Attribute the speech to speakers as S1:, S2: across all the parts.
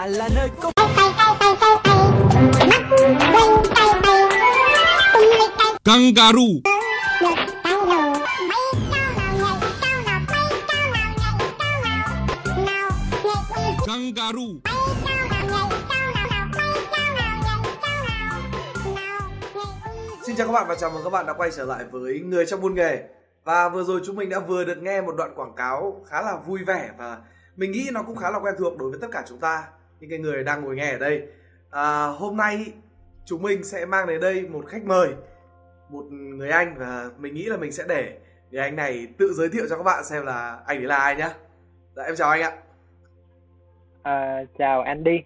S1: nhà là nơi có
S2: Kangaroo. Kangaroo.
S3: Xin chào các bạn và chào mừng các bạn đã quay trở lại với Người trong buôn nghề. Và vừa rồi chúng mình đã vừa được nghe một đoạn quảng cáo khá là vui vẻ Và mình nghĩ nó cũng khá là quen thuộc đối với tất cả chúng ta những cái người đang ngồi nghe ở đây à, Hôm nay chúng mình sẽ mang đến đây một khách mời Một người anh và mình nghĩ là mình sẽ để người anh này tự giới thiệu cho các bạn xem là anh ấy là ai nhá Dạ em chào anh ạ
S4: À, chào Andy,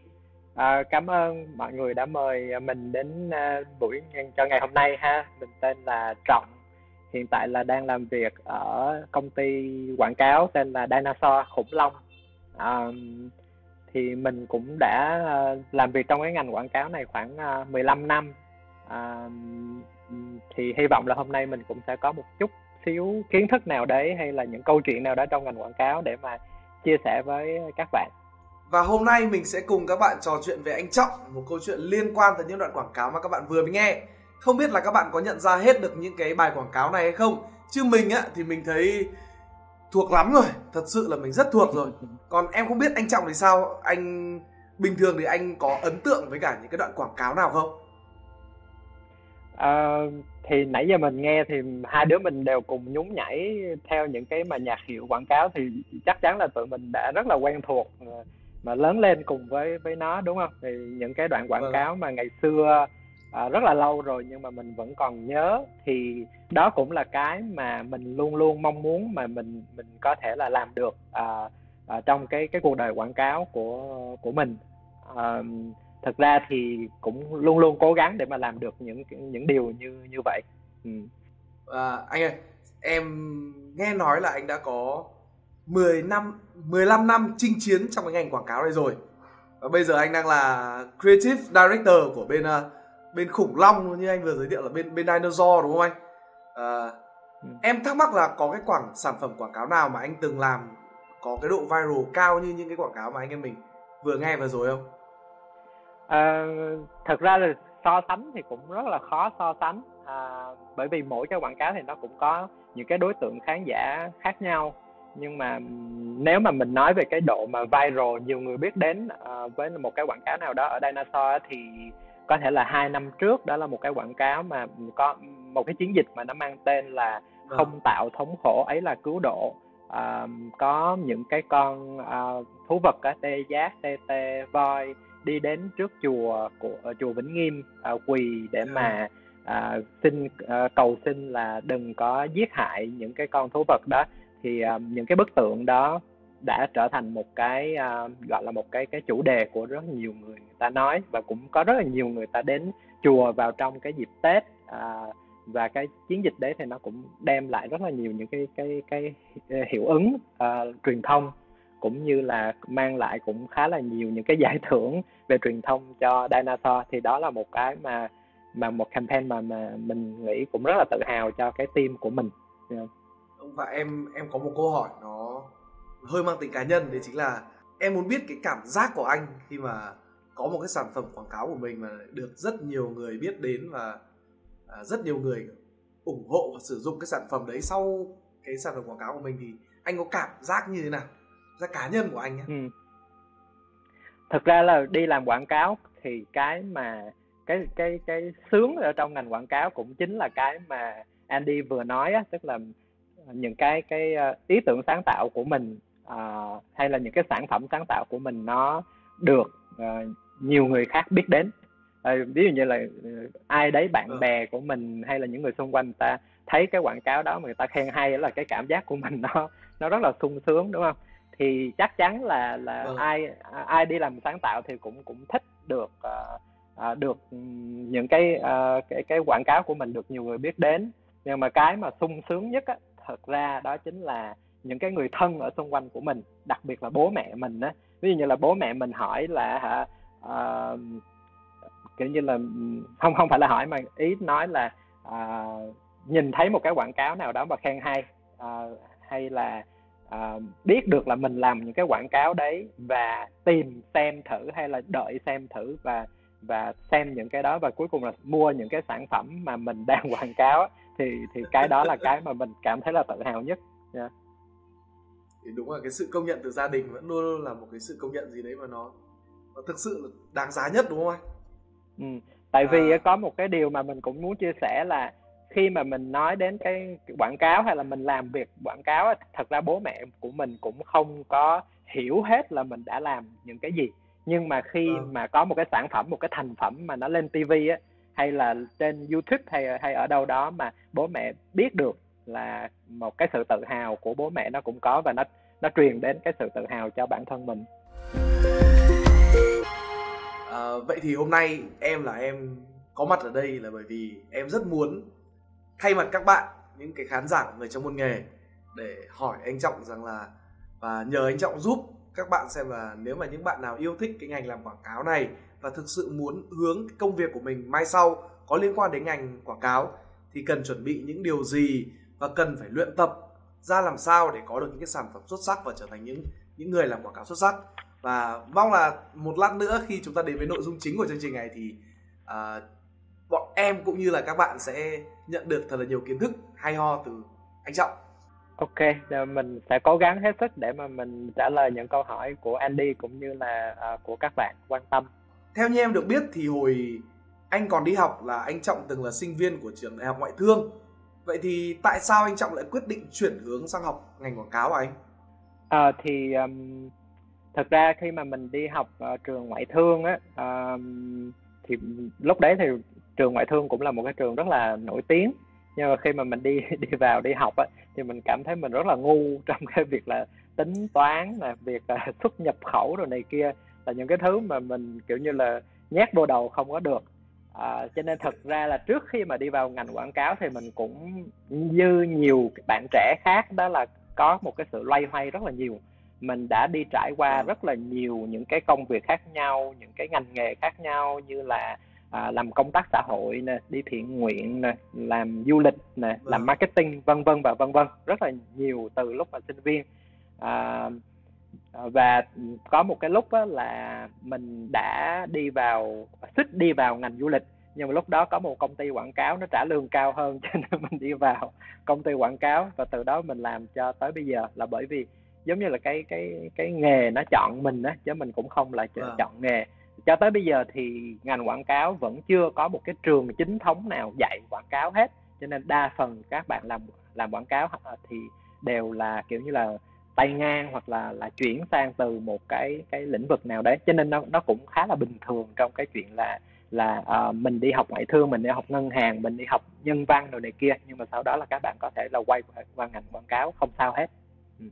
S4: à, cảm ơn mọi người đã mời mình đến à, buổi cho ngày hôm nay ha. Mình tên là Trọng, hiện tại là đang làm việc ở công ty quảng cáo tên là Dinosaur Khủng Long. À, thì mình cũng đã à, làm việc trong cái ngành quảng cáo này khoảng à, 15 năm. À, thì hy vọng là hôm nay mình cũng sẽ có một chút xíu kiến thức nào đấy hay là những câu chuyện nào đó trong ngành quảng cáo để mà chia sẻ với các bạn.
S3: Và hôm nay mình sẽ cùng các bạn trò chuyện về anh Trọng Một câu chuyện liên quan tới những đoạn quảng cáo mà các bạn vừa mới nghe Không biết là các bạn có nhận ra hết được những cái bài quảng cáo này hay không Chứ mình á thì mình thấy thuộc lắm rồi Thật sự là mình rất thuộc rồi Còn em không biết anh Trọng thì sao Anh bình thường thì anh có ấn tượng với cả những cái đoạn quảng cáo nào không
S4: Ờ, thì nãy giờ mình nghe thì hai đứa mình đều cùng nhún nhảy theo những cái mà nhạc hiệu quảng cáo thì chắc chắn là tụi mình đã rất là quen thuộc mà lớn lên cùng với với nó đúng không? Thì những cái đoạn quảng
S3: Vâng.
S4: cáo mà ngày xưa à, rất là lâu rồi nhưng mà mình vẫn còn nhớ thì đó cũng là cái mà mình luôn luôn mong muốn mà mình mình có thể là làm được à, à, trong cái cái cuộc đời quảng cáo của của mình. À, thực ra thì cũng luôn luôn cố gắng để mà làm được những những điều như như vậy ừ.
S3: à, Anh ơi em nghe nói là anh đã có 10 năm 15 năm chinh chiến trong cái ngành quảng cáo này rồi Và bây giờ anh đang là Creative Director của bên uh, bên khủng long như anh vừa giới thiệu là bên bên Dinosaur đúng không anh? À,
S4: Ừ.
S3: em thắc mắc là có cái quảng sản phẩm quảng cáo nào mà anh từng làm có cái độ viral cao như những cái quảng cáo mà anh em mình vừa nghe vừa rồi không?
S4: à, thật ra là so sánh thì cũng rất là khó so sánh à, bởi vì mỗi cái quảng cáo thì nó cũng có những cái đối tượng khán giả khác nhau nhưng mà nếu mà mình nói về cái độ mà viral nhiều người biết đến à, với một cái quảng cáo nào đó ở Dinosaur thì có thể là hai năm trước đó là một cái quảng cáo mà có một cái chiến dịch mà nó mang tên là
S3: Vâng.
S4: không tạo thống khổ ấy là cứu độ. À, có những cái con à, thú vật á, tê giác tê tê voi đi đến trước chùa của ờ, chùa Vĩnh Nghiêm à, quỳ để mà à, xin à, cầu xin là đừng có giết hại những cái con thú vật đó. Thì à, những cái bức tượng đó đã trở thành một cái uh, gọi là một cái cái chủ đề của rất nhiều người người ta nói và cũng có rất là nhiều người ta đến chùa vào trong cái dịp Tết uh, và cái chiến dịch đấy thì nó cũng đem lại rất là nhiều những cái cái cái, hiệu ứng uh, truyền thông cũng như là mang lại cũng khá là nhiều những cái giải thưởng về truyền thông cho Dinosaur. Thì đó là một cái mà mà một campaign mà mà mình nghĩ cũng rất là tự hào cho cái team của mình.
S3: Và em em có một câu hỏi nó hơi mang tính cá nhân đấy chính là em muốn biết cái cảm giác của anh khi mà có một cái sản phẩm quảng cáo của mình mà được rất nhiều người biết đến và à, rất nhiều người ủng hộ và sử dụng cái sản phẩm đấy sau cái sản phẩm quảng cáo của mình thì anh có cảm giác như thế nào? Ra cá nhân của anh nhé.
S4: ừ. thực ra là đi làm quảng cáo thì cái mà cái cái cái sướng ở trong ngành quảng cáo cũng chính là cái mà Andy vừa nói á, tức là những cái cái à, ý tưởng sáng tạo của mình ờ, hay là những cái sản phẩm sáng tạo của mình nó được ờ, nhiều người khác biết đến Ờ, ví dụ như là ai đấy bạn
S3: Ừ.
S4: bè của mình hay là những người xung quanh người ta thấy cái quảng cáo đó mà người ta khen hay là cái cảm giác của mình nó nó rất là sung sướng đúng không thì chắc chắn là là
S3: Vâng.
S4: ai ai đi làm sáng tạo thì cũng cũng thích được ờ, ờ, được những cái ờ, cái cái quảng cáo của mình được nhiều người biết đến nhưng mà cái mà sung sướng nhất á thật ra đó chính là những cái người thân ở xung quanh của mình đặc biệt là bố mẹ mình á ví dụ như là bố mẹ mình hỏi là hả uh, kiểu như là không không phải là hỏi mà ý nói là uh, nhìn thấy một cái quảng cáo nào đó mà khen hay uh, hay là uh, biết được là mình làm những cái quảng cáo đấy và tìm xem thử hay là đợi xem thử và và xem những cái đó và cuối cùng là mua những cái sản phẩm mà mình đang quảng cáo thì thì cái đó là cái mà mình cảm thấy là tự hào nhất yeah
S3: thì đúng là cái sự công nhận từ gia đình vẫn luôn, luôn là một cái sự công nhận gì đấy mà nó, nó thực sự đáng giá nhất đúng không anh?
S4: Ừ. Tại vì à. có một cái điều mà mình cũng muốn chia sẻ là khi mà mình nói đến cái quảng cáo hay là mình làm việc quảng cáo thật ra bố mẹ của mình cũng không có hiểu hết là mình đã làm những cái gì nhưng mà khi ừ. mà có một cái sản phẩm một cái thành phẩm mà nó lên tivi á hay là trên YouTube hay hay ở đâu đó mà bố mẹ biết được là một cái sự tự hào của bố mẹ nó cũng có và nó nó truyền đến cái sự tự hào cho bản thân mình.
S3: À, vậy thì hôm nay em là em có mặt ở đây là bởi vì em rất muốn thay mặt các bạn những cái khán giả người trong môn nghề để hỏi anh Trọng rằng là và nhờ anh Trọng giúp các bạn xem là nếu mà những bạn nào yêu thích cái ngành làm quảng cáo này và thực sự muốn hướng công việc của mình mai sau có liên quan đến ngành quảng cáo thì cần chuẩn bị những điều gì và cần phải luyện tập ra làm sao để có được những cái sản phẩm xuất sắc và trở thành những những người làm quảng cáo xuất sắc và mong là một lát nữa khi chúng ta đến với nội dung chính của chương trình này thì uh, bọn em cũng như là các bạn sẽ nhận được thật là nhiều kiến thức hay ho từ anh Trọng.
S4: Ok, mình sẽ cố gắng hết sức để mà mình trả lời những câu hỏi của Andy cũng như là uh, của các bạn quan tâm.
S3: Theo như em được biết thì hồi anh còn đi học là anh Trọng từng là sinh viên của trường đại học ngoại thương. Vậy thì tại sao anh Trọng lại quyết định chuyển hướng sang học ngành quảng cáo anh?
S4: À, thì um, thật ra khi mà mình đi học uh, trường ngoại thương á um, thì lúc đấy thì trường ngoại thương cũng là một cái trường rất là nổi tiếng. Nhưng mà khi mà mình đi đi vào đi học á thì mình cảm thấy mình rất là ngu trong cái việc là tính toán là việc là xuất nhập khẩu rồi này kia. Là những cái thứ mà mình kiểu như là nhét vô đầu không có được à, cho nên thật ra là trước khi mà đi vào ngành quảng cáo thì mình cũng như nhiều bạn trẻ khác đó là có một cái sự loay hoay rất là nhiều mình đã đi trải qua ừ. rất là nhiều những cái công việc khác nhau những cái ngành nghề khác nhau như là à, làm công tác xã hội nè đi thiện nguyện nè làm du lịch nè làm vâng. marketing vân vân và vân vân rất là nhiều từ lúc mà sinh viên à, và có một cái lúc đó là mình đã đi vào xích đi vào ngành du lịch nhưng mà lúc đó có một công ty quảng cáo nó trả lương cao hơn cho nên mình đi vào công ty quảng cáo và từ đó mình làm cho tới bây giờ là bởi vì giống như là cái cái cái nghề nó chọn mình á chứ mình cũng không là chọn à. nghề cho tới bây giờ thì ngành quảng cáo vẫn chưa có một cái trường chính thống nào dạy quảng cáo hết cho nên đa phần các bạn làm làm quảng cáo thì đều là kiểu như là tay ngang hoặc là là chuyển sang từ một cái cái lĩnh vực nào đấy. Cho nên nó nó cũng khá là bình thường trong cái chuyện là là uh, mình đi học ngoại thương mình đi học ngân hàng mình đi học nhân văn rồi này kia. Nhưng mà sau đó là các bạn có thể là quay qua ngành quảng cáo không sao hết. Ừ.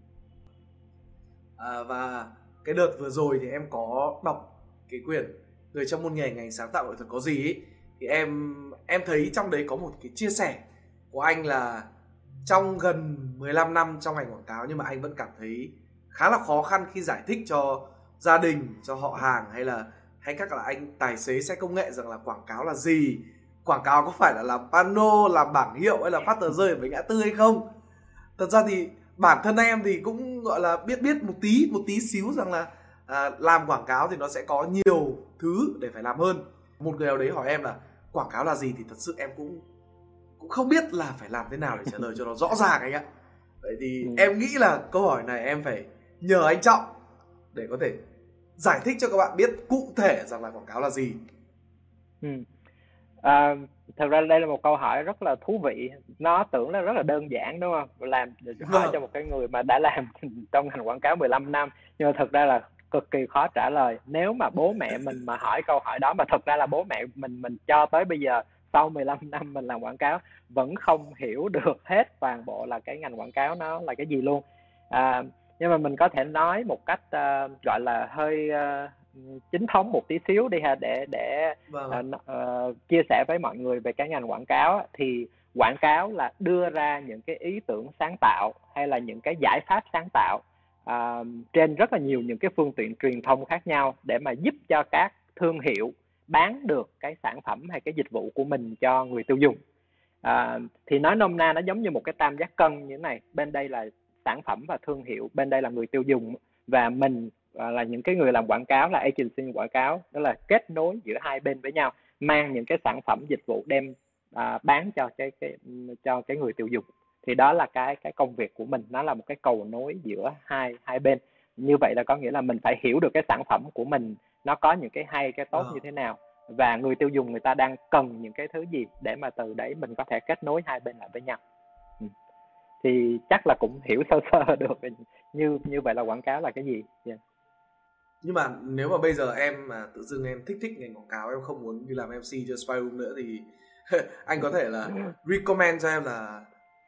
S3: à, và cái đợt vừa rồi thì em có đọc cái quyển người trong môn nghề ngành sáng tạo nghệ thuật có gì ấy, thì em em thấy trong đấy có một cái chia sẻ của anh là trong gần 15 năm trong ngành quảng cáo nhưng mà anh vẫn cảm thấy khá là khó khăn khi giải thích cho gia đình cho họ hàng hay là hay các là anh tài xế xe công nghệ rằng là quảng cáo là gì? Quảng cáo có phải là làm pano làm bảng hiệu hay là phát tờ rơi với ngã tư hay không? Thật ra thì bản thân em thì cũng gọi là biết biết một tí một tí xíu rằng là à, làm quảng cáo thì nó sẽ có nhiều thứ để phải làm hơn. Một người nào đấy hỏi em là quảng cáo là gì? Thì thật sự em cũng cũng không biết là phải làm thế nào để trả lời cho nó rõ ràng anh ạ vậy thì ừ. em nghĩ là câu hỏi này em phải nhờ anh trọng để có thể giải thích cho các bạn biết cụ thể rằng là quảng cáo là gì
S4: ừ. à, thật ra đây là một câu hỏi rất là thú vị nó tưởng là rất là đơn giản đúng không làm hỏi vâng. cho một cái người mà đã làm trong ngành quảng cáo 15 năm nhưng mà thật ra là cực kỳ khó trả lời nếu mà bố mẹ mình mà hỏi câu hỏi đó mà thật ra là bố mẹ mình mình cho tới bây giờ sau 15 năm mình làm quảng cáo vẫn không hiểu được hết toàn bộ là cái ngành quảng cáo nó là cái gì luôn à, nhưng mà mình có thể nói một cách uh, gọi là hơi uh, chính thống một tí xíu đi ha để để vâng. uh, uh, chia sẻ với mọi người về cái ngành quảng cáo thì quảng cáo là đưa ra những cái ý tưởng sáng tạo hay là những cái giải pháp sáng tạo uh, trên rất là nhiều những cái phương tiện truyền thông khác nhau để mà giúp cho các thương hiệu bán được cái sản phẩm hay cái dịch vụ của mình cho người tiêu dùng. À, thì nói nôm na nó giống như một cái tam giác cân như thế này. Bên đây là sản phẩm và thương hiệu bên đây là người tiêu dùng và mình à, là những cái người làm quảng cáo là agency quảng cáo. Đó là kết nối giữa hai bên với nhau mang những cái sản phẩm dịch vụ đem à, bán cho cái cái cho cái người tiêu dùng. Thì đó là cái cái công việc của mình. Nó là một cái cầu nối giữa hai hai bên. Như vậy là có nghĩa là mình phải hiểu được cái sản phẩm của mình nó có những cái hay cái tốt à. như thế nào và người tiêu dùng người ta đang cần những cái thứ gì để mà từ đấy mình có thể kết nối hai bên lại với nhau ừ. thì chắc là cũng hiểu sơ sơ được như như vậy là quảng cáo là cái gì yeah. Dạ.
S3: nhưng mà nếu mà bây giờ em mà tự dưng em thích thích ngành quảng cáo em không muốn đi làm MC cho Spy Room nữa thì anh có thể là recommend cho em là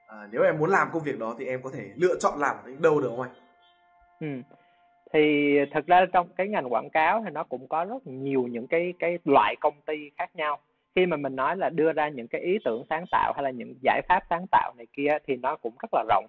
S3: à, nếu em muốn làm công việc đó thì em có thể lựa chọn làm ở đâu được không anh?
S4: Ừ. Thì thực ra trong cái ngành quảng cáo thì nó cũng có rất nhiều những cái cái loại công ty khác nhau. Khi mà mình nói là đưa ra những cái ý tưởng sáng tạo hay là những giải pháp sáng tạo này kia thì nó cũng rất là rộng.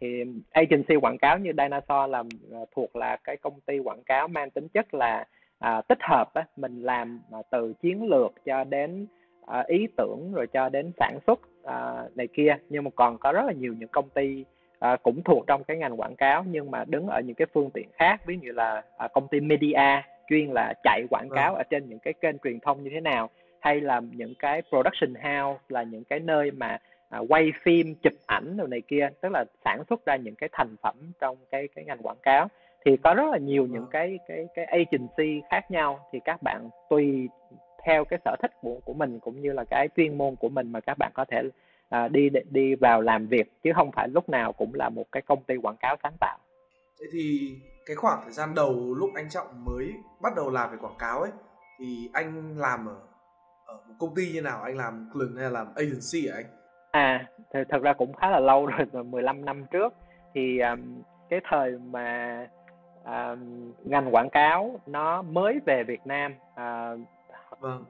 S4: Thì agency quảng cáo như Dinosaur là à, thuộc là cái công ty quảng cáo mang tính chất là à, tích hợp á, mình làm à, từ chiến lược cho đến à, ý tưởng rồi cho đến sản xuất à, này kia nhưng mà còn có rất là nhiều những công ty à, cũng thuộc trong cái ngành quảng cáo nhưng mà đứng ở những cái phương tiện khác ví dụ là à, công ty media chuyên là chạy quảng cáo vâng. ở trên những cái kênh truyền thông như thế nào hay là những cái production house là những cái nơi mà à, quay phim chụp ảnh rồi này kia tức là sản xuất ra những cái thành phẩm trong cái cái ngành quảng cáo thì có rất là nhiều những vâng. cái cái cái agency khác nhau thì các bạn tùy theo cái sở thích của của mình cũng như là cái chuyên môn của mình mà các bạn có thể à, đi đi vào làm việc chứ không phải lúc nào cũng là một cái công ty quảng cáo sáng tạo.
S3: Thế thì cái khoảng thời gian đầu lúc anh Trọng mới bắt đầu làm về quảng cáo ấy thì anh làm ở ở một công ty như nào? Anh làm Clun hay làm agency hả anh?
S4: À, thì thật ra cũng khá là lâu rồi, 15 năm trước thì um, cái thời mà um, ngành quảng cáo nó mới về Việt Nam uh, vâng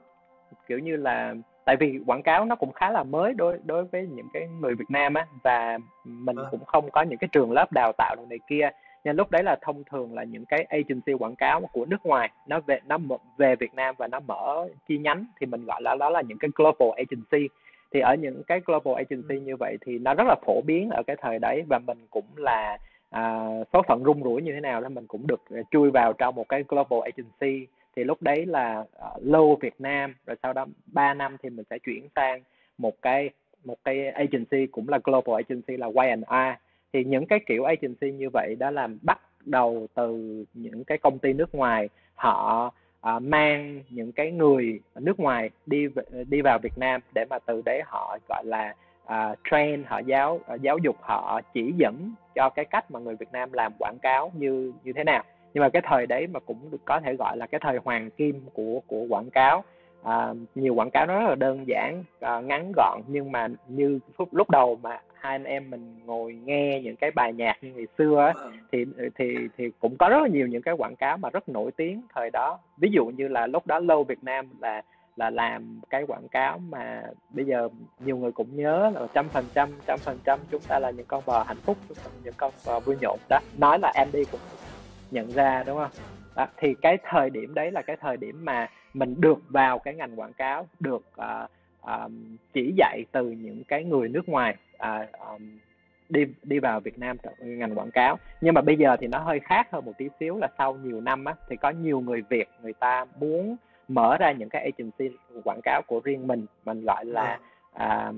S4: kiểu như là tại vì quảng cáo nó cũng khá là mới đối đối với những cái người Việt Nam á và mình vâng. cũng không có những cái trường lớp đào tạo này kia nên lúc đấy là thông thường là những cái agency quảng cáo của nước ngoài nó về nó về Việt Nam và nó mở chi nhánh thì mình gọi là đó là những cái global agency. Thì ở những cái global agency như vậy thì nó rất là phổ biến ở cái thời đấy và mình cũng là à, số phận rung rủi như thế nào đó mình cũng được chui vào trong một cái global agency thì lúc đấy là uh, lâu Việt Nam rồi sau đó 3 năm thì mình sẽ chuyển sang một cái một cái agency cũng là global agency là Y&R thì những cái kiểu agency như vậy đó làm bắt đầu từ những cái công ty nước ngoài họ uh, mang những cái người nước ngoài đi đi vào Việt Nam để mà từ đấy họ gọi là uh, train họ giáo uh, giáo dục họ chỉ dẫn cho cái cách mà người Việt Nam làm quảng cáo như như thế nào nhưng mà cái thời đấy mà cũng được có thể gọi là cái thời hoàng kim của của quảng cáo. À, nhiều quảng cáo nó rất là đơn giản à, ngắn gọn nhưng mà như lúc, lúc đầu mà hai anh em mình ngồi nghe những cái bài nhạc như ngày xưa á, vâng. thì thì thì cũng có rất là nhiều những cái quảng cáo mà rất nổi tiếng thời đó. Ví dụ như là lúc đó lâu Việt Nam là là làm cái quảng cáo mà bây giờ nhiều người cũng nhớ là trăm phần trăm trăm phần trăm chúng ta là những con bò hạnh phúc những con bò vui nhộn đó. Nói là Andy cũng nhận ra đúng không? Đó, thì cái thời điểm đấy là cái thời điểm mà mình được vào cái ngành quảng cáo được uh, uh, chỉ dạy từ những cái người nước ngoài uh, um, đi đi vào Việt Nam ngành quảng cáo. Nhưng mà bây giờ thì nó hơi khác hơn một tí xíu là sau nhiều năm á thì có nhiều người Việt người ta muốn mở ra những cái agency quảng cáo của riêng mình. Mình gọi là uh,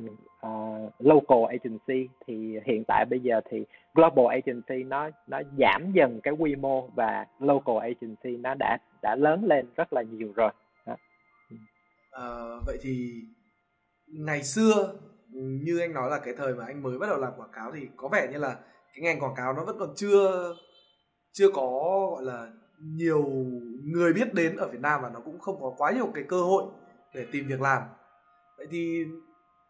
S4: uh, local agency thì hiện tại bây giờ thì global agency nó nó giảm dần cái quy mô và local agency nó đã đã lớn lên rất là nhiều rồi. Đó. Ừ.
S3: À, vậy thì ngày xưa như anh nói là cái thời mà anh mới bắt đầu làm quảng cáo thì có vẻ như là cái ngành quảng cáo nó vẫn còn chưa chưa có gọi là nhiều người biết đến ở Việt Nam và nó cũng không có quá nhiều cái cơ hội để tìm việc làm. Vậy thì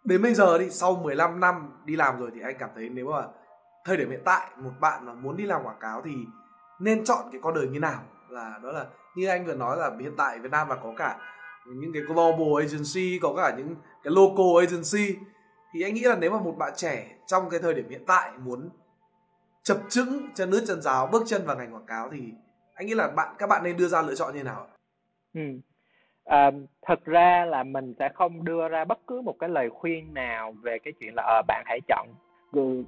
S3: đến bây giờ đi, sau 15 năm đi làm rồi thì anh cảm thấy nếu mà thời điểm hiện tại một bạn mà muốn đi làm quảng cáo thì nên chọn cái con đường như nào? Là đó là như anh vừa nói là hiện tại Việt Nam là có cả những cái global agency, có cả những cái local agency, thì anh nghĩ là nếu mà một bạn trẻ trong cái thời điểm hiện tại muốn chập chững, chân nước chân giáo bước chân vào ngành quảng cáo thì anh nghĩ là bạn, các bạn nên đưa ra lựa chọn như nào
S4: ừ à, thật ra là mình sẽ không đưa ra bất cứ một cái lời khuyên nào về cái chuyện là ờ bạn hãy chọn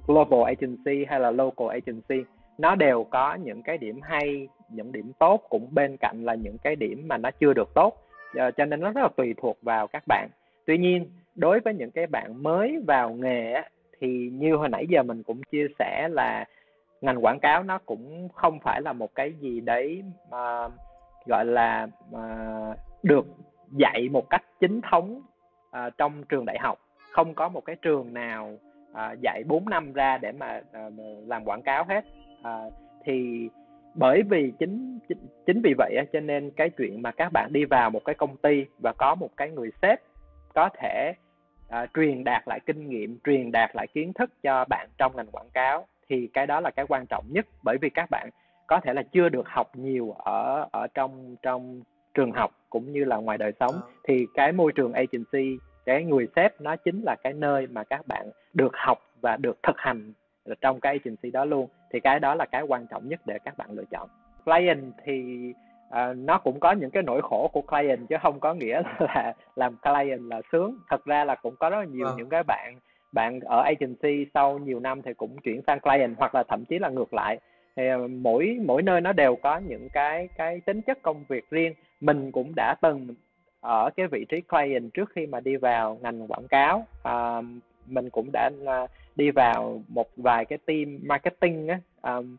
S4: global agency hay là local agency. Nó đều có những cái điểm hay những điểm tốt cũng bên cạnh là những cái điểm mà nó chưa được tốt. Uh, cho nên nó rất là tùy thuộc vào các bạn. Tuy nhiên đối với những cái bạn mới vào nghề thì như hồi nãy giờ mình cũng chia sẻ là ngành quảng cáo nó cũng không phải là một cái gì đấy mà gọi là mà được dạy một cách chính thống à, trong trường đại học. Không có một cái trường nào à, dạy 4 năm ra để mà à, làm quảng cáo hết. À, thì bởi vì chính chính, chính vì vậy cho nên cái chuyện mà các bạn đi vào một cái công ty và có một cái người sếp có thể à, truyền đạt lại kinh nghiệm truyền đạt lại kiến thức cho bạn trong ngành quảng cáo thì cái đó là cái quan trọng nhất. Bởi vì các bạn có thể là chưa được học nhiều ở ở trong trong trường học cũng như là ngoài đời sống. À. thì cái môi trường agency cái người sếp nó chính là cái nơi mà các bạn được học và được thực hành trong cái agency đó luôn. Thì cái đó là cái quan trọng nhất để các bạn lựa chọn. Client thì uh, nó cũng có những cái nỗi khổ của client chứ không có nghĩa là làm client là sướng. Thật ra là cũng có rất là nhiều à. những cái bạn bạn ở agency sau nhiều năm thì cũng chuyển sang client hoặc là thậm chí là ngược lại. Thì mỗi mỗi nơi nó đều có những cái cái tính chất công việc riêng mình cũng đã từng ở cái vị trí client trước khi mà đi vào ngành quảng cáo. À, mình cũng đã uh, đi vào một vài cái team marketing á. Um,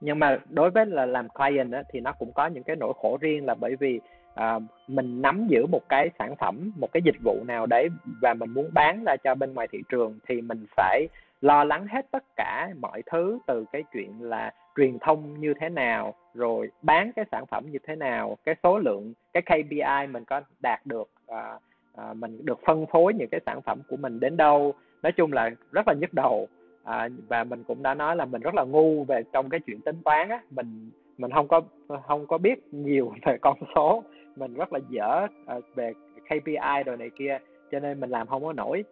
S4: nhưng mà đối với là làm client á, thì nó cũng có những cái nỗi khổ riêng là bởi vì uh, mình nắm giữ một cái sản phẩm một cái dịch vụ nào đấy và mình muốn bán ra cho bên ngoài thị trường thì mình phải lo lắng hết tất cả mọi thứ từ cái chuyện là truyền thông như thế nào rồi bán cái sản phẩm như thế nào cái số lượng cái KPI mình có đạt được uh, uh, mình được phân phối những cái sản phẩm của mình đến đâu. Nói chung là rất là nhức đầu à, và mình cũng đã nói là mình rất là ngu về trong cái chuyện tính toán á. Mình mình không có không có biết nhiều về con số. Mình rất là dở à, về KPI rồi này kia cho nên mình làm không có nổi.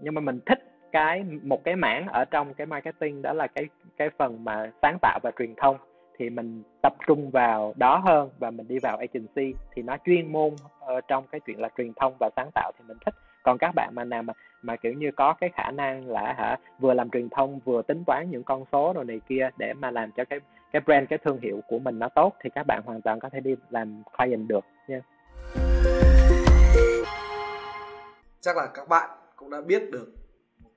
S4: Nhưng mà mình thích cái, một cái mảng ở trong cái marketing đó là cái cái phần mà sáng tạo và truyền thông. Thì mình tập trung vào đó hơn và mình đi vào agency. Thì nó chuyên môn ở trong cái chuyện là truyền thông và sáng tạo thì mình thích. Còn các bạn mà nào mà mà kiểu như có cái khả năng là hả, vừa làm truyền thông, vừa tính toán những con số rồi này kia để mà làm cho cái cái brand, cái thương hiệu của mình nó tốt, thì các bạn hoàn toàn có thể đi làm client được nha
S3: chắc là các bạn cũng đã biết được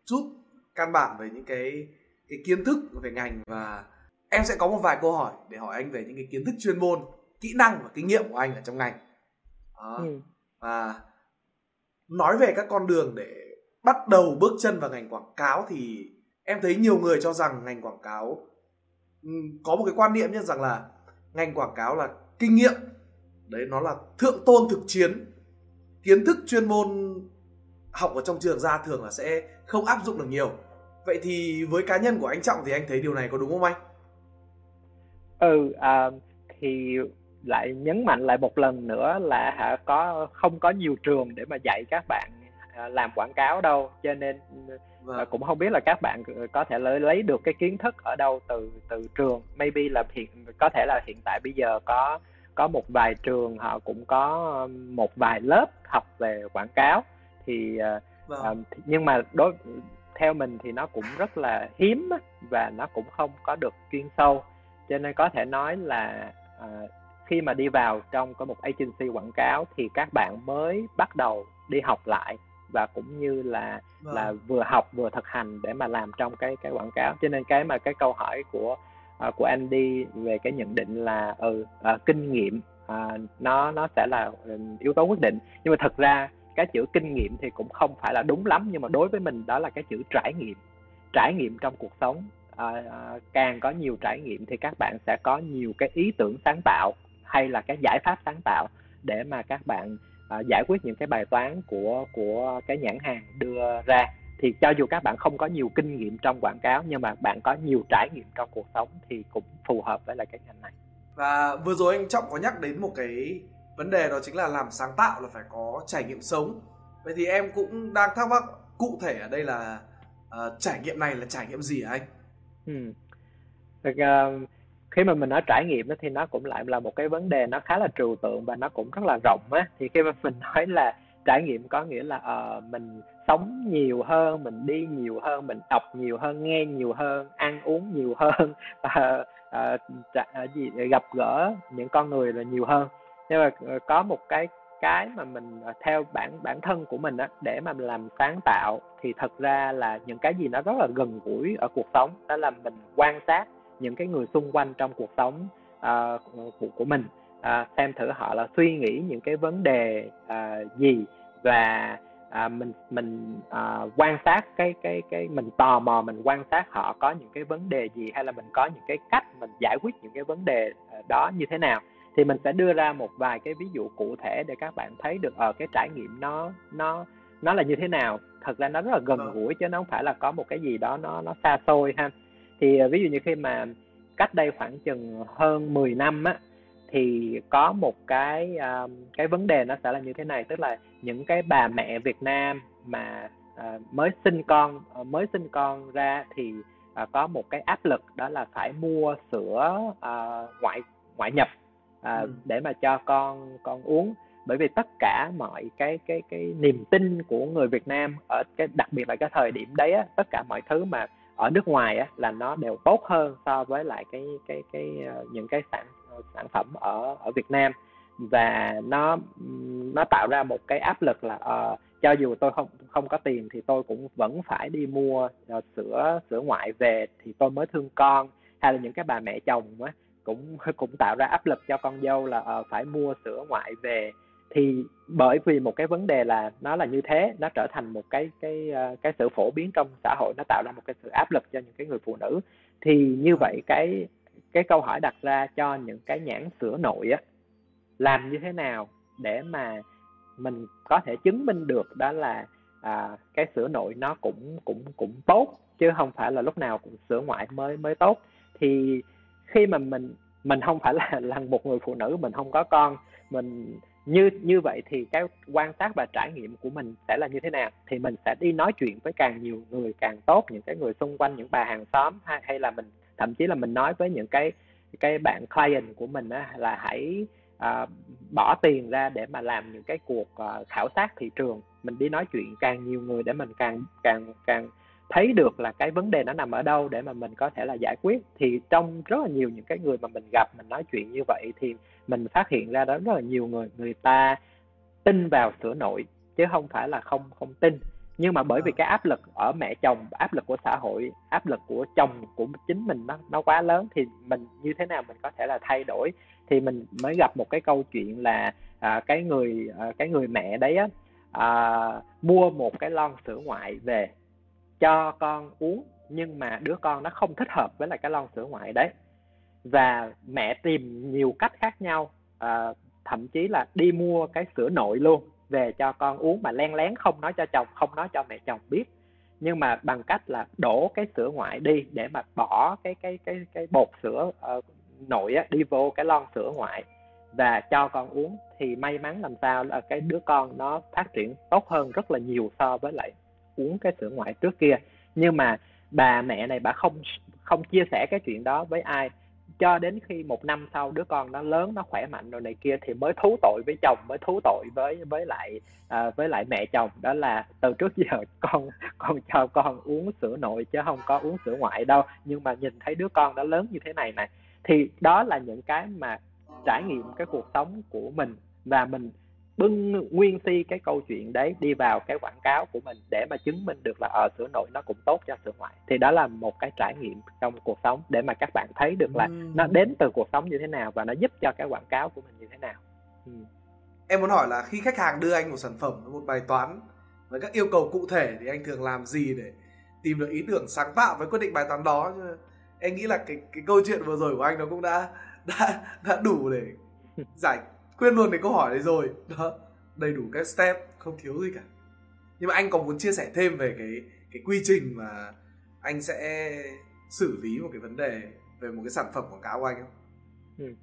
S3: chút căn bản về những cái cái kiến thức về ngành và em sẽ có một vài câu hỏi để hỏi anh về những cái kiến thức chuyên môn kỹ năng và kinh nghiệm của anh ở trong ngành. Ừ. và nói về các con đường để bắt đầu bước chân vào ngành quảng cáo thì em thấy nhiều người cho rằng ngành quảng cáo có một cái quan niệm như rằng là ngành quảng cáo là kinh nghiệm đấy nó là thượng tôn thực chiến kiến thức chuyên môn học ở trong trường ra thường là sẽ không áp dụng được nhiều. Vậy thì với cá nhân của anh trọng thì anh thấy điều này có đúng không anh?
S4: Ừ à, thì lại nhấn mạnh lại một lần nữa là hả có không có nhiều trường để mà dạy các bạn à, làm quảng cáo đâu. Cho nên vâng. À, cũng không biết là các bạn có thể lấy lấy được cái kiến thức ở đâu từ từ trường. Maybe là hiện có thể là hiện tại bây giờ có có một vài trường họ cũng có um, một vài lớp học về quảng cáo thì à, vâng. uh, nhưng mà đối theo mình thì nó cũng rất là hiếm và nó cũng không có được chuyên sâu cho nên có thể nói là uh, khi mà đi vào trong có một agency quảng cáo thì các bạn mới bắt đầu đi học lại và cũng như là vâng. là vừa học vừa thực hành để mà làm trong cái cái quảng cáo cho nên cái mà cái câu hỏi của uh, của anh đi về cái nhận định là ừ uh, kinh nghiệm uh, nó nó sẽ là yếu tố quyết định nhưng mà thật ra cái chữ kinh nghiệm thì cũng không phải là đúng lắm nhưng mà đối với mình đó là cái chữ trải nghiệm. Trải nghiệm trong cuộc sống. À, à, càng có nhiều trải nghiệm thì các bạn sẽ có nhiều cái ý tưởng sáng tạo hay là cái giải pháp sáng tạo để mà các bạn à, giải quyết những cái bài toán của của cái nhãn hàng đưa ra. Thì cho dù các bạn không có nhiều kinh nghiệm trong quảng cáo nhưng mà bạn có nhiều trải nghiệm trong cuộc sống thì cũng phù hợp với lại cái ngành này.
S3: Và vừa rồi anh trọng có nhắc đến một cái vấn đề đó chính là làm sáng tạo là phải có trải nghiệm sống. Vậy thì em cũng đang thắc mắc cụ thể ở đây là uh, trải nghiệm này là trải nghiệm gì hả anh?
S4: Ừ. Được, uh, khi mà mình nói trải nghiệm thì nó cũng lại là một cái vấn đề nó khá là trừu tượng và nó cũng rất là rộng á. Thì khi mà mình nói là trải nghiệm có nghĩa là uh, mình sống nhiều hơn mình đi nhiều hơn mình đọc nhiều hơn nghe nhiều hơn ăn uống nhiều hơn uh, uh, gì gặp gỡ những con người là nhiều hơn nhưng mà ờ, có một cái cái mà mình ờ, theo bản bản thân của mình á để mà làm sáng tạo thì thật ra là những cái gì nó rất là gần gũi ở cuộc sống đó là mình quan sát những cái người xung quanh trong cuộc sống uh, của của mình uh, xem thử họ là suy nghĩ những cái vấn đề uh, gì và uh, mình mình uh, quan sát cái cái cái mình tò mò mình quan sát họ có những cái vấn đề gì hay là mình có những cái cách mình giải quyết những cái vấn đề đó như thế nào thì mình sẽ đưa ra một vài cái ví dụ cụ thể để các bạn thấy được ở ờ, cái trải nghiệm nó nó nó là như thế nào. Thật ra nó rất là gần vâng. gũi chứ nó không phải là có một cái gì đó nó nó xa xôi ha. Thì ờ, ví dụ như khi mà cách đây khoảng chừng hơn 10 năm á thì có một cái uh, cái vấn đề nó sẽ là như thế này. Tức là những cái bà mẹ Việt Nam mà uh, mới sinh con uh, mới sinh con ra thì uh, có một cái áp lực đó là phải mua sữa uh, ngoại ngoại nhập à, ừ. để mà cho con con uống. Bởi vì tất cả mọi cái cái cái niềm tin của người Việt Nam ở cái đặc biệt là cái thời điểm đấy á, tất cả mọi thứ mà ở nước ngoài á, là nó đều tốt hơn so với lại cái cái cái ờ, những cái sản sản phẩm ở ở Việt Nam. Và nó nó tạo ra một cái áp lực là uh, cho dù tôi không không có tiền thì tôi cũng vẫn phải đi mua uh, sữa sữa ngoại về thì tôi mới thương con. Hay là những cái bà mẹ chồng á cũng cũng tạo ra áp lực cho con dâu là uh, phải mua sữa ngoại về. Thì bởi vì một cái vấn đề là nó là như thế nó trở thành một cái cái uh, cái sự phổ biến trong xã hội nó tạo ra một cái sự áp lực cho những cái người phụ nữ. Thì như vậy cái cái câu hỏi đặt ra cho những cái nhãn sữa nội á làm như thế nào để mà mình có thể chứng minh được đó là à, cái sữa nội nó cũng cũng cũng tốt chứ không phải là lúc nào cũng sữa ngoại mới mới tốt. Thì khi mà mình mình không phải là là một người phụ nữ mình không có con mình như như vậy thì cái quan sát và trải nghiệm của mình sẽ là như thế nào? Thì mình sẽ đi nói chuyện với càng nhiều người càng tốt những cái người xung quanh những bà hàng xóm hay, hay là mình thậm chí là mình nói với những cái cái bạn client của mình á, là hãy à, bỏ tiền ra để mà làm những cái cuộc à, khảo sát thị trường. Mình đi nói chuyện càng nhiều người để mình càng càng càng thấy được là cái vấn đề nó nằm ở đâu để mà mình có thể là giải quyết. Thì trong rất là nhiều những cái người mà mình gặp mình nói chuyện như vậy thì mình phát hiện ra đó rất là nhiều người người ta tin vào sữa nội chứ không phải là không không tin. Nhưng mà bởi vì ờ. cái áp lực ở mẹ chồng áp lực của xã hội áp lực của chồng của chính mình nó nó quá lớn thì mình như thế nào mình có thể là thay đổi? Thì mình mới gặp một cái câu chuyện là à, cái người à, cái người mẹ đấy á à, mua một cái lon sữa ngoại về cho con uống nhưng mà đứa con nó không thích hợp với lại cái lon sữa ngoại đấy. Và mẹ tìm nhiều cách khác nhau à, thậm chí là đi mua cái sữa nội luôn về cho con uống mà len lén không nói cho chồng không nói cho mẹ chồng biết. Nhưng mà bằng cách là đổ cái sữa ngoại đi để mà bỏ cái cái cái cái bột sữa uh, nội á, đi vô cái lon sữa ngoại và cho con uống. Thì may mắn làm sao là cái đứa con nó phát triển tốt hơn rất là nhiều so với lại uống cái sữa ngoại trước kia. Nhưng mà bà mẹ này bà không không chia sẻ cái chuyện đó với ai. Cho đến khi một năm sau đứa con nó lớn nó khỏe mạnh rồi này kia thì mới thú tội với chồng mới thú tội với với lại à, với lại mẹ chồng. Đó là từ trước giờ con con cho con uống sữa nội chứ không có uống sữa ngoại đâu. Nhưng mà nhìn thấy đứa con đã lớn như thế này này thì đó là những cái mà trải nghiệm cái cuộc sống của mình. Và mình bưng nguyên si cái câu chuyện đấy đi vào cái quảng cáo của mình để mà chứng minh được là ở ờ, sữa nội nó cũng tốt cho sữa ngoại thì đó là một cái trải nghiệm trong cuộc sống để mà các bạn thấy được là ừ. nó đến từ cuộc sống như thế nào và nó giúp cho cái quảng cáo của mình như thế nào
S3: ừ. em muốn hỏi là khi khách hàng đưa anh một sản phẩm một bài toán với các yêu cầu cụ thể thì anh thường làm gì để tìm được ý tưởng sáng tạo với quyết định bài toán đó em nghĩ là cái cái câu chuyện vừa rồi của anh nó cũng đã đã đã đủ để giải quên luôn cái câu hỏi đấy rồi đó đầy đủ các step không thiếu gì cả nhưng mà anh có muốn chia sẻ thêm về cái cái quy trình mà anh sẽ xử lý một cái vấn đề về một cái sản phẩm quảng cáo của anh không?
S4: Ừ.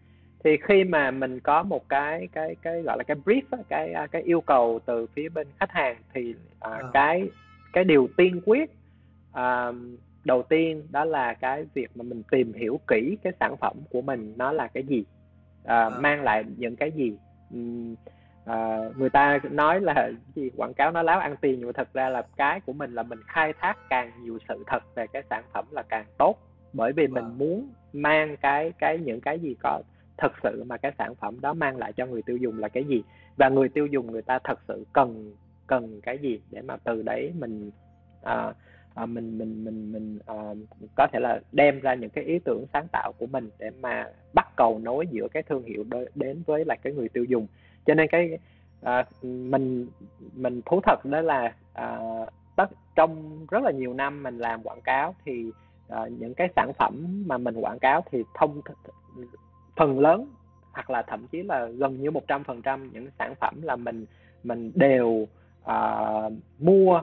S4: Thì khi mà mình có một cái cái cái gọi là cái brief cái à, cái yêu cầu từ phía bên khách hàng thì à, à. cái cái điều tiên quyết à, đầu tiên đó là cái việc mà mình tìm hiểu kỹ cái sản phẩm của mình nó là cái gì à, à. mang lại những cái gì à, người ta nói là gì quảng cáo nó láo ăn tiền nhưng mà thật ra là cái của mình là mình khai thác càng nhiều sự thật về cái sản phẩm là càng tốt bởi vì mình
S3: Vâng.
S4: muốn mang cái cái những cái gì có thật sự mà cái sản phẩm đó mang lại cho người tiêu dùng là cái gì và người tiêu dùng người ta thật sự cần cần cái gì để mà từ đấy mình à, à, mình mình mình mình à, có thể là đem ra những cái ý tưởng sáng tạo của mình để mà bắt cầu nối giữa cái thương hiệu đo- đến với lại cái người tiêu dùng. Cho nên cái à, mình mình thú thật đó là à, tất trong rất là nhiều năm mình làm quảng cáo thì à, những cái sản phẩm mà mình quảng cáo thì thông phần lớn hoặc là thậm chí là gần như 100% những sản phẩm là mình mình đều à, mua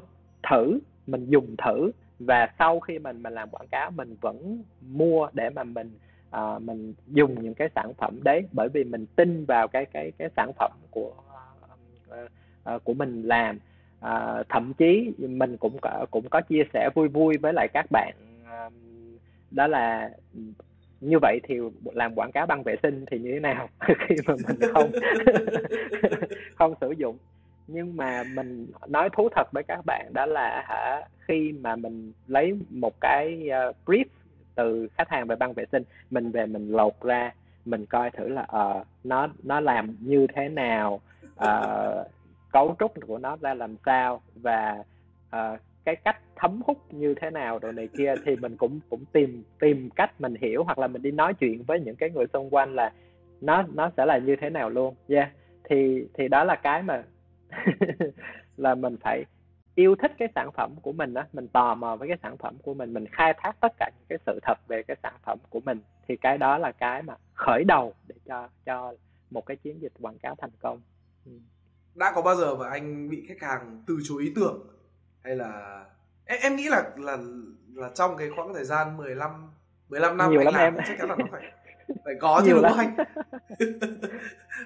S4: thử mình dùng thử. Và sau khi mình mình làm quảng cáo mình vẫn mua để mà mình uh, mình dùng những cái sản phẩm đấy. Bởi vì mình tin vào cái cái cái sản phẩm của uh, uh, của mình làm. Uh, thậm chí mình cũng có, cũng có chia sẻ vui vui với lại các bạn uh, đó là như vậy thì làm quảng cáo băng vệ sinh thì như thế nào khi mà mình không không sử dụng nhưng mà mình nói thú thật với các bạn đó là hả khi mà mình lấy một cái uh, brief từ khách hàng về băng vệ sinh mình về mình lột ra mình coi thử là uh, nó nó làm như thế nào uh, cấu trúc của nó ra làm sao và uh, cái cách thấm hút như thế nào rồi này kia thì mình cũng cũng tìm tìm cách mình hiểu hoặc là mình đi nói chuyện với những cái người xung quanh là nó nó sẽ là như thế nào luôn. Yeah. Thì thì đó là cái mà là mình phải yêu thích cái sản phẩm của mình á mình tò mò với cái sản phẩm của mình mình khai thác tất cả những cái sự thật về cái sản phẩm của mình thì cái đó là cái mà khởi đầu để cho cho một cái chiến dịch quảng cáo thành công ừ.
S3: đã có bao giờ mà anh bị khách hàng từ chối ý tưởng hay là em, em nghĩ là là là trong cái khoảng thời gian 15 15 năm
S4: Nhiều
S3: anh
S4: lắm
S3: làm
S4: em.
S3: chắc chắn là nó phải phải có chứ đúng không anh?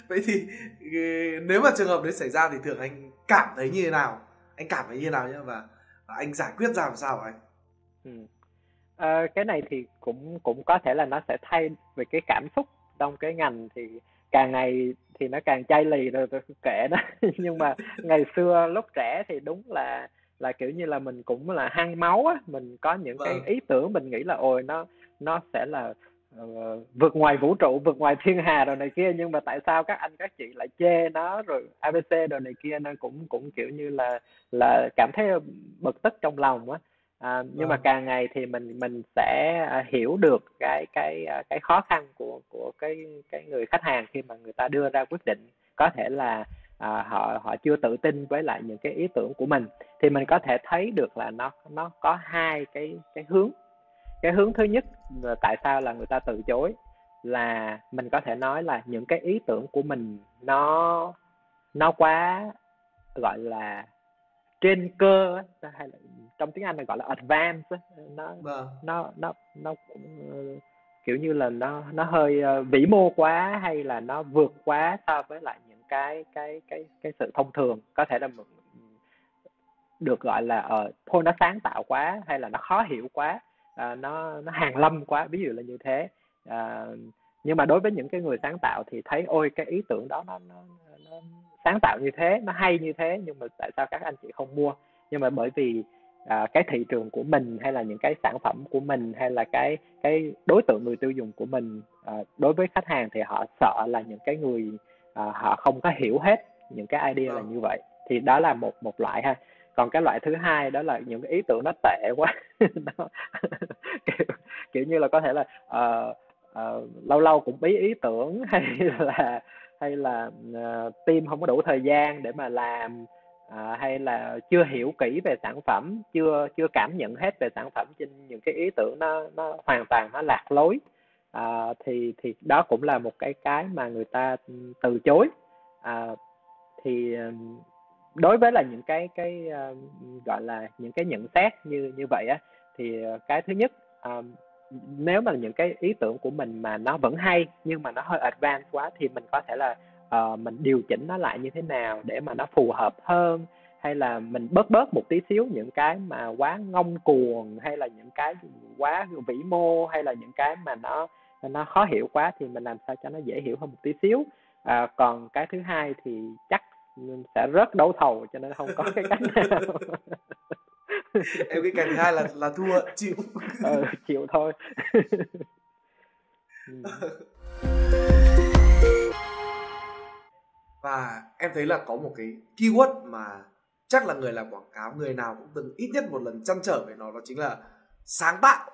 S3: Vậy thì ừ, nếu mà trường hợp đấy xảy ra thì thường anh cảm thấy như thế nào? Anh cảm thấy như thế nào nhá? Và, và anh giải quyết ra làm sao anh?
S4: Ừ. Ờ, cái này thì cũng cũng có thể là nó sẽ thay về cái cảm xúc trong cái ngành thì càng ngày thì nó càng chai lì rồi tôi kệ nó nhưng mà ngày xưa lúc trẻ thì đúng là là kiểu như là mình cũng là hăng máu á. Mình có những cái
S3: Vâng.
S4: ý tưởng mình nghĩ là ôi nó nó sẽ là ờ, vượt ngoài vũ trụ vượt ngoài thiên hà rồi này kia nhưng mà tại sao các anh các chị lại chê nó rồi abc rồi này kia nó cũng cũng kiểu như là là cảm thấy bực tức trong lòng á à, nhưng mà
S3: Vâng.
S4: càng ngày thì mình mình sẽ à, hiểu được cái cái à, cái khó khăn của của cái cái người khách hàng khi mà người ta đưa ra quyết định có thể là à, họ họ chưa tự tin với lại những cái ý tưởng của mình thì mình có thể thấy được là nó nó có hai cái cái hướng cái hướng thứ nhất là tại sao là người ta từ chối là mình có thể nói là những cái ý tưởng của mình nó nó quá gọi là trên cơ hay là trong tiếng Anh là gọi là advanced á, nó
S3: vâng.
S4: nó nó nó kiểu như là nó nó hơi ờ, vĩ mô quá hay là nó vượt quá so với lại những cái cái cái cái sự thông thường. Có thể là được gọi là ờ thôi nó sáng tạo quá hay là nó khó hiểu quá à, nó nó hàn lâm quá ví dụ là như thế. À, nhưng mà đối với những cái người sáng tạo thì thấy ôi cái ý tưởng đó nó nó, nó sáng tạo như thế nó hay như thế nhưng mà tại sao các anh chị không mua? Nhưng mà bởi vì à, cái thị trường của mình hay là những cái sản phẩm của mình hay là cái cái đối tượng người tiêu dùng của mình à, đối với khách hàng thì họ sợ là những cái người à, họ không có hiểu hết những cái idea là
S3: Vâng.
S4: như vậy. Thì đó là một một loại ha còn cái loại thứ hai đó là những cái ý tưởng nó tệ quá. Nó, kiểu, kiểu như là có thể là uh, uh, lâu lâu cũng bí ý tưởng hay là hay là uh, team không có đủ thời gian để mà làm à, hay là chưa hiểu kỹ về sản phẩm chưa chưa cảm nhận hết về sản phẩm trên những cái ý tưởng nó nó hoàn toàn nó lạc lối. À, thì thì đó cũng là một cái cái mà người ta từ chối. À, thì đối với là những cái cái uh, gọi là những cái nhận xét như như vậy á thì ờ, cái thứ nhất ờ, nếu mà những cái ý tưởng của mình mà nó vẫn hay nhưng mà nó hơi advanced quá thì mình có thể là uh, mình điều chỉnh nó lại như thế nào để mà nó phù hợp hơn hay là mình bớt bớt một tí xíu những cái mà quá ngông cuồng hay là những cái quá vĩ mô hay là những cái mà nó nó khó hiểu quá thì mình làm sao cho nó dễ hiểu hơn một tí xíu. À, còn cái thứ hai thì chắc sẽ rớt đấu thầu cho nên không có cái cách nào.
S3: Em cái thứ hai là là thua chịu.
S4: Ừ, chịu thôi.
S3: Và em thấy là có một cái keyword mà chắc là người làm quảng cáo người nào cũng từng ít nhất một lần chăn trở về nó đó chính là sáng tạo.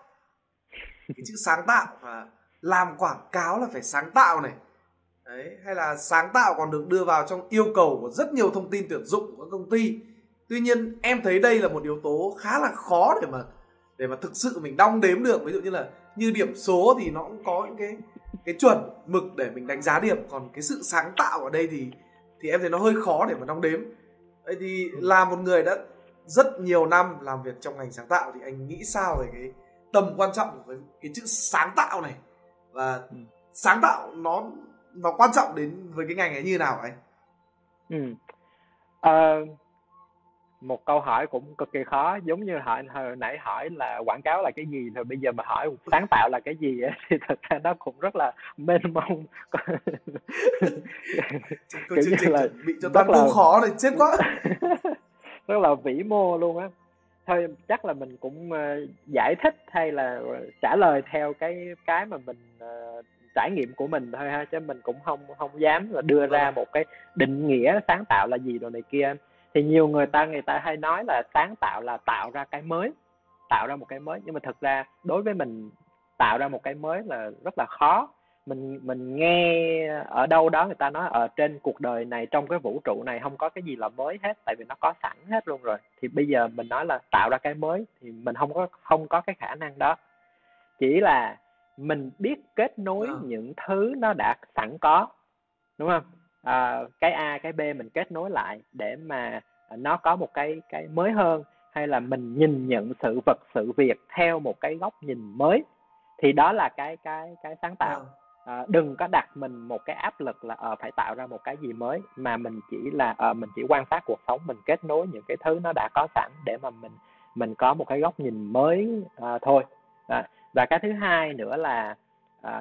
S3: Cái chữ sáng tạo và làm quảng cáo là phải sáng tạo này đấy hay là sáng tạo còn được đưa vào trong yêu cầu của rất nhiều thông tin tuyển dụng của các công ty. Tuy nhiên em thấy đây là một yếu tố khá là khó để mà để mà thực sự mình đong đếm được. Ví dụ như là như điểm số thì nó cũng có những cái cái chuẩn mực để mình đánh giá điểm. Còn cái sự sáng tạo ở đây thì thì em thấy nó hơi khó để mà đong đếm. Vậy thì là một người đã rất nhiều năm làm việc trong ngành sáng tạo thì anh nghĩ sao về cái tầm quan trọng của cái, cái chữ sáng tạo này? Và ừ. sáng tạo nó nó quan trọng đến với cái ngành ấy như nào anh?
S4: Ừ. À, một câu hỏi cũng cực kỳ khó giống như hồi, hồi nãy hỏi là quảng cáo là cái gì rồi bây giờ mà hỏi sáng tạo là cái gì ấy, thì thật ra nó cũng rất là mênh mông
S3: kiểu như là bị cho toàn là... khó này chết quá
S4: rất là vĩ mô luôn á thôi chắc là mình cũng uh, giải thích hay là trả lời theo cái cái mà mình uh, trải nghiệm của mình thôi ha chứ mình cũng không không dám là đưa ra vâng. một cái định nghĩa sáng tạo là gì rồi này kia. Thì nhiều người ta người ta hay nói là sáng tạo là tạo ra cái mới tạo ra một cái mới. Nhưng mà thực ra đối với mình tạo ra một cái mới là rất là khó. Mình mình nghe ở đâu đó người ta nói ở trên cuộc đời này trong cái vũ trụ này không có cái gì là mới hết tại vì nó có sẵn hết luôn rồi. Thì bây giờ mình nói là tạo ra cái mới thì mình không có không có cái khả năng đó. Chỉ là mình biết kết nối à. những thứ nó đã sẵn có đúng không? À, cái a cái b mình kết nối lại để mà nó có một cái cái mới hơn hay là mình nhìn nhận sự vật sự việc theo một cái góc nhìn mới thì đó là cái cái cái sáng tạo. À, đừng có đặt mình một cái áp lực là ờ phải tạo ra một cái gì mới mà mình chỉ là ờ mình chỉ quan sát cuộc sống mình kết nối những cái thứ nó đã có sẵn để mà mình mình có một cái góc nhìn mới à, thôi. À, và cái thứ hai nữa là à,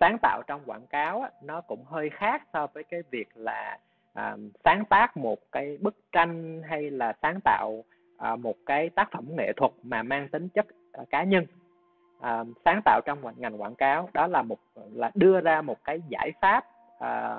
S4: sáng tạo trong quảng cáo á, nó cũng hơi khác so với cái việc là à, sáng tác một cái bức tranh hay là sáng tạo à, một cái tác phẩm nghệ thuật mà mang tính chất à, cá nhân. À, sáng tạo trong ngành quảng cáo đó là một là đưa ra một cái giải pháp à,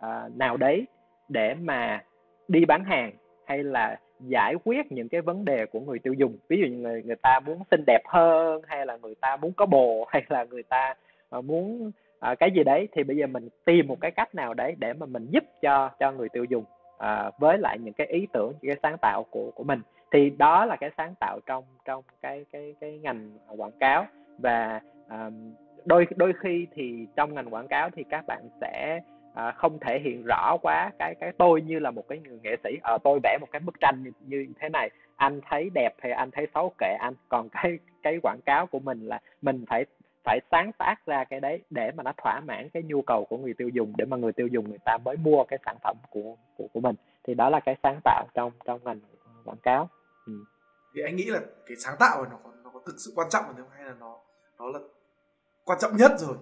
S4: à, nào đấy để mà đi bán hàng hay là giải quyết những cái vấn đề của người tiêu dùng. Ví dụ như người người ta muốn xinh đẹp hơn hay là người ta muốn có bồ hay là người ta à, muốn à, cái gì đấy thì bây giờ mình tìm một cái cách nào đấy để mà mình giúp cho cho người tiêu dùng à, với lại những cái ý tưởng những cái sáng tạo của của mình. Thì đó là cái sáng tạo trong trong cái cái cái ngành quảng cáo. Và à, đôi đôi khi thì trong ngành quảng cáo thì các bạn sẽ à, không thể hiện rõ quá cái cái tôi như là một cái người nghệ sĩ. Ở à, tôi vẽ một cái bức tranh như, như thế này anh thấy đẹp hay anh thấy xấu kệ anh. Còn cái cái quảng cáo của mình là mình phải phải sáng tác ra cái đấy để mà nó thỏa mãn cái nhu cầu của người tiêu dùng để mà người tiêu dùng người ta mới mua cái sản phẩm của của của mình. Thì đó là cái sáng tạo trong trong ngành quảng cáo.
S3: Ừ. thì anh nghĩ là cái sáng tạo nó có nó có thực sự quan trọng không? Hay là nó nó là quan trọng nhất rồi?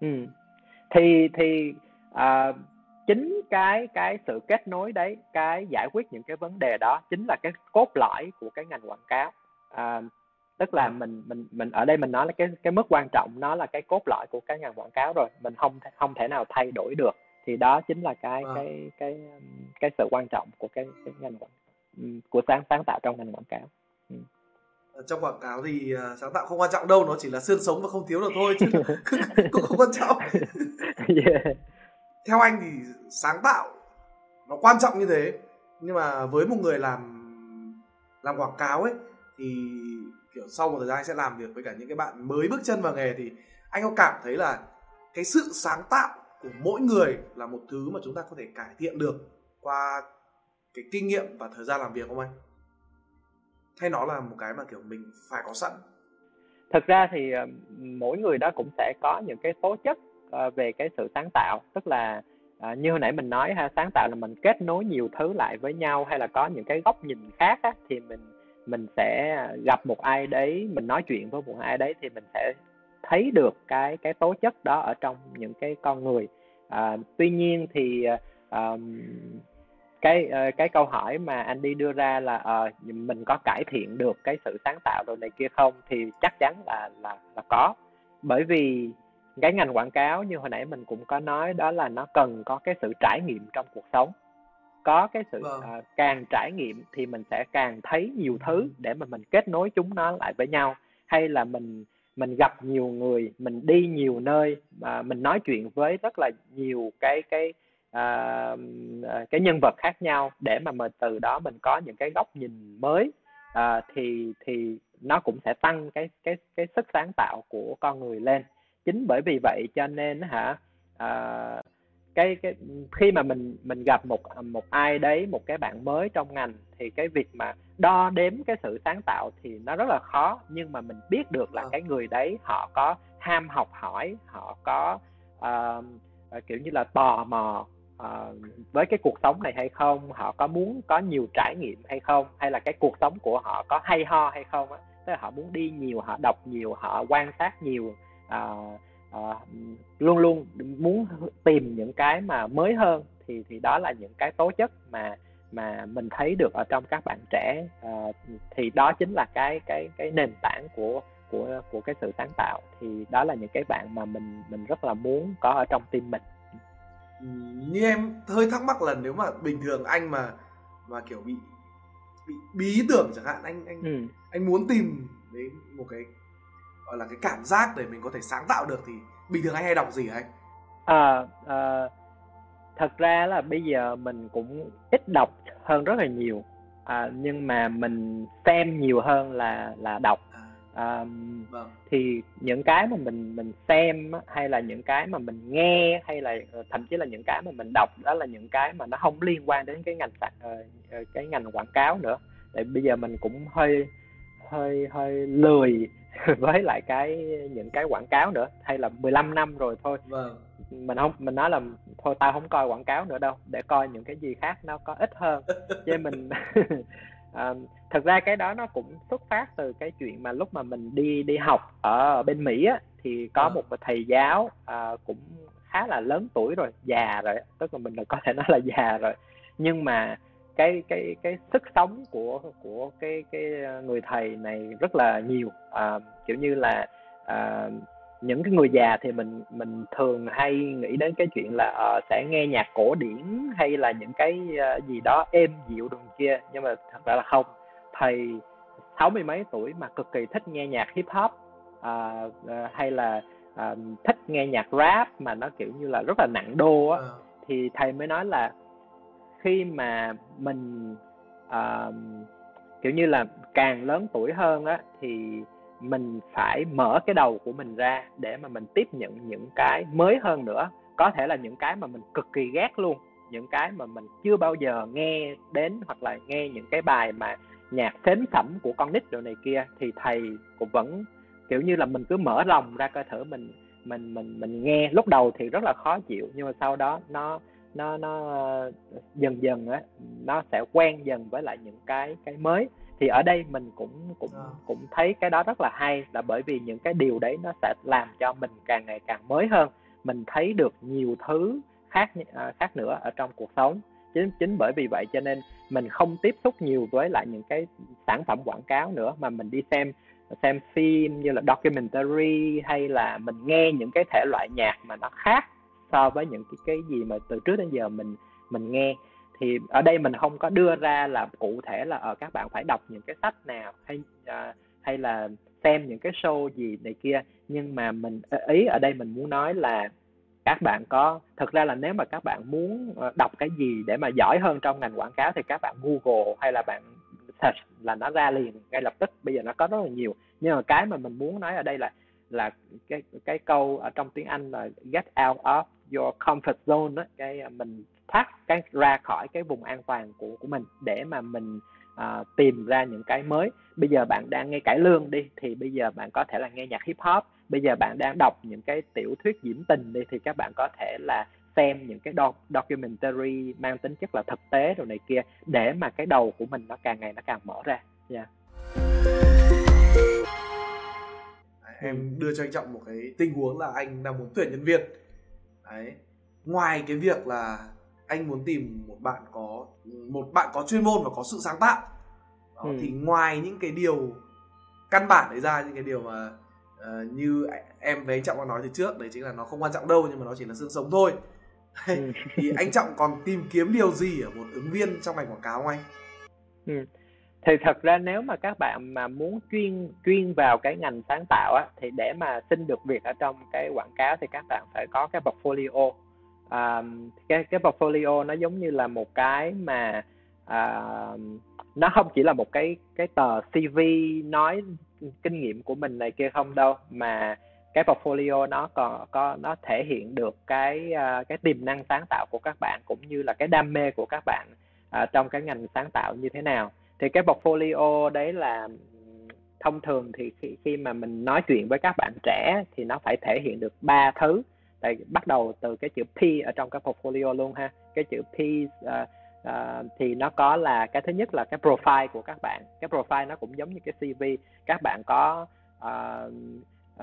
S4: Ừ. thì thì à, chính cái cái sự kết nối đấy cái giải quyết những cái vấn đề đó chính là cái cốt lõi của cái ngành quảng cáo. À, tức là mình mình mình ở đây mình nói là cái cái mức quan trọng nó là cái cốt lõi của cái ngành quảng cáo rồi mình không không thể nào thay đổi được. Thì đó chính là cái à. cái cái cái sự quan trọng của cái cái ngành quảng của sáng sáng tạo trong ngành quảng cáo. Ừ.
S3: trong quảng cáo thì uh, sáng tạo không quan trọng đâu nó chỉ là xương sống và không thiếu được thôi chứ cũng không quan trọng. Yeah theo anh thì sáng tạo nó quan trọng như thế, nhưng mà với một người làm làm quảng cáo ấy, thì, kiểu, sau một thời gian anh sẽ làm việc với cả những cái bạn mới bước chân vào nghề thì anh có cảm thấy là cái sự sáng tạo của mỗi người là một thứ mà chúng ta có thể cải thiện được qua cái kinh nghiệm và thời gian làm việc không anh? Hay nó là một cái mà, kiểu, mình phải có sẵn?
S4: Thật ra thì ờ, mỗi người đó cũng sẽ có những cái tố chất Ờ, về cái sự sáng tạo. Tức là à, như hồi nãy mình nói ha sáng tạo là mình kết nối nhiều thứ lại với nhau hay là có những cái góc nhìn khác á, thì mình mình sẽ gặp một ai đấy mình nói chuyện với một ai đấy thì mình sẽ thấy được cái cái tố chất đó ở trong những cái con người. À, tuy nhiên thì à, cái cái câu hỏi mà anh đi đưa ra là à, mình có cải thiện được cái sự sáng tạo đồ này kia không thì chắc chắn là là là có. Bởi vì cái ngành quảng cáo như hồi nãy mình cũng có nói đó là nó cần có cái sự trải nghiệm trong cuộc sống. Có cái sự vâng. uh, càng trải nghiệm thì mình sẽ càng thấy nhiều thứ để mà mình kết nối chúng nó lại với nhau. Hay là mình mình gặp nhiều người mình đi nhiều nơi mà mình nói chuyện với rất là nhiều cái cái uh, cái nhân vật khác nhau để mà mình từ đó mình có những cái góc nhìn mới uh, thì thì nó cũng sẽ tăng cái cái cái sức sáng tạo của con người lên chính bởi vì vậy cho nên hả uh, cái cái khi mà mình mình gặp một một ai đấy một cái bạn mới trong ngành thì cái việc mà đo đếm cái sự sáng tạo thì nó rất là khó. Nhưng mà mình biết được là ờ. cái người đấy họ có ham học hỏi họ có uh, kiểu như là tò mò uh, với cái cuộc sống này hay không họ có muốn có nhiều trải nghiệm hay không hay là cái cuộc sống của họ có hay ho hay không á. Tức là họ muốn đi nhiều họ đọc nhiều họ quan sát nhiều uh, uh, luôn luôn muốn tìm những cái mà mới hơn thì thì đó là những cái tố chất mà mà mình thấy được ở trong các bạn trẻ. Uh, thì đó chính là cái cái cái nền tảng của của của cái sự sáng tạo. Thì đó là những cái bạn mà mình mình rất là muốn có ở trong team mình.
S3: Như em hơi thắc mắc là nếu mà bình thường anh mà mà kiểu bị bị bí tưởng chẳng hạn anh anh ừ. anh muốn tìm đến một cái gọi là cái cảm giác để mình có thể sáng tạo được thì bình thường anh hay đọc gì anh?
S4: À, à thật ra là bây giờ mình cũng ít đọc hơn rất là nhiều. À, nhưng mà mình xem nhiều hơn là là đọc. À, vâng. thì những cái mà mình mình xem hay là những cái mà mình nghe hay là ờ, thậm chí là những cái mà mình đọc đó là những cái mà nó không liên quan đến cái ngành uh, cái ngành quảng cáo nữa. Tại bây giờ mình cũng hơi hơi hơi lười với lại cái những cái quảng cáo nữa hay là 15 năm rồi thôi vâng. mình không mình nói là thôi tao không coi quảng cáo nữa đâu để coi những cái gì khác nó có ít hơn chứ mình à, thật ra cái đó nó cũng xuất phát từ cái chuyện mà lúc mà mình đi đi học ở bên Mỹ á, thì có vâng. một thầy giáo à, cũng khá là lớn tuổi rồi già rồi tức là mình có thể nói là già rồi nhưng mà cái cái cái sức sống của của cái cái người thầy này rất là nhiều. À, kiểu như là à, những cái người già thì mình mình thường hay nghĩ đến cái chuyện là uh, sẽ nghe nhạc cổ điển hay là những cái uh, gì đó êm dịu đường kia nhưng mà thật ra là không. Thầy sáu mươi mấy tuổi mà cực kỳ thích nghe nhạc hip hop uh, uh, hay là uh, thích nghe nhạc rap mà nó kiểu như là rất là nặng đô á thì thầy mới nói là khi mà mình uh, kiểu như là càng lớn tuổi hơn á thì mình phải mở cái đầu của mình ra để mà mình tiếp nhận những cái mới hơn nữa. Có thể là những cái mà mình cực kỳ ghét luôn những cái mà mình chưa bao giờ nghe đến hoặc là nghe những cái bài mà nhạc xến sẩm của con nít đồ này kia thì thầy cũng vẫn kiểu như là mình cứ mở lòng ra coi thử mình mình mình mình nghe. Lúc đầu thì rất là khó chịu nhưng mà sau đó nó nó nó dần dần á nó sẽ quen dần với lại những cái cái mới. Thì ở đây mình cũng cũng à. cũng thấy cái đó rất là hay là bởi vì những cái điều đấy nó sẽ làm cho mình càng ngày càng mới hơn. Mình thấy được nhiều thứ khác à, khác nữa ở trong cuộc sống. Chính chính bởi vì vậy cho nên mình không tiếp xúc nhiều với lại những cái sản phẩm quảng cáo nữa mà mình đi xem xem phim như là documentary hay là mình nghe những cái thể loại nhạc mà nó khác so với những cái cái gì mà từ trước đến giờ mình mình nghe. Thì ở đây mình không có đưa ra là cụ thể là ở các bạn phải đọc những cái sách nào hay uh, hay là xem những cái show gì này kia. Nhưng mà mình ờ, ý ở đây mình muốn nói là các bạn có thực ra là nếu mà các bạn muốn đọc cái gì để mà giỏi hơn trong ngành quảng cáo thì các bạn google hay là bạn search là nó ra liền ngay lập tức. Bây giờ nó có rất là nhiều. Nhưng mà cái mà mình muốn nói ở đây là là cái cái câu ở trong tiếng Anh là get out of your comfort zone đó cái à, mình thoát cái ra khỏi cái vùng an toàn của của mình để mà mình uh, tìm ra những cái mới. Bây giờ bạn đang nghe cải lương đi thì bây giờ bạn có thể là nghe nhạc hip hop. Bây giờ bạn đang đọc những cái tiểu thuyết diễn tình đi thì các bạn có thể là xem những cái doc, documentary mang tính chất là thực tế rồi này kia để mà cái đầu của mình nó càng ngày nó càng mở ra. Yeah.
S3: em đưa cho anh trọng một cái tình huống là anh đang muốn tuyển nhân viên đấy ngoài cái việc là anh muốn tìm một bạn có một bạn có chuyên môn và có sự sáng tạo đó,
S4: Ừ.
S3: thì ngoài những cái điều căn bản đấy ra những cái điều mà ờ, như em với anh trọng có nói từ trước đấy chính là nó không quan trọng đâu nhưng mà nó chỉ là xương sống thôi
S4: Ừ.
S3: thì anh trọng còn tìm kiếm điều gì ở một ứng viên trong ngành quảng cáo không anh
S4: Ừ. Thì thật ra nếu mà các bạn mà muốn chuyên chuyên vào cái ngành sáng tạo á thì để mà xin được việc ở trong cái quảng cáo thì các bạn phải có cái portfolio. À, cái cái portfolio nó giống như là một cái mà à, nó không chỉ là một cái cái tờ CV nói kinh nghiệm của mình này kia không đâu mà cái portfolio nó còn có nó thể hiện được cái ờ, cái tiềm năng sáng tạo của các bạn cũng như là cái đam mê của các bạn à, trong cái ngành sáng tạo như thế nào thì cái portfolio đấy là thông thường thì khi khi mà mình nói chuyện với các bạn trẻ thì nó phải thể hiện được ba thứ. Tại bắt đầu từ cái chữ P ở trong cái portfolio luôn ha. Cái chữ P uh, uh, thì nó có là cái thứ nhất là cái profile của các bạn. Cái profile nó cũng giống như cái CV các bạn có uh,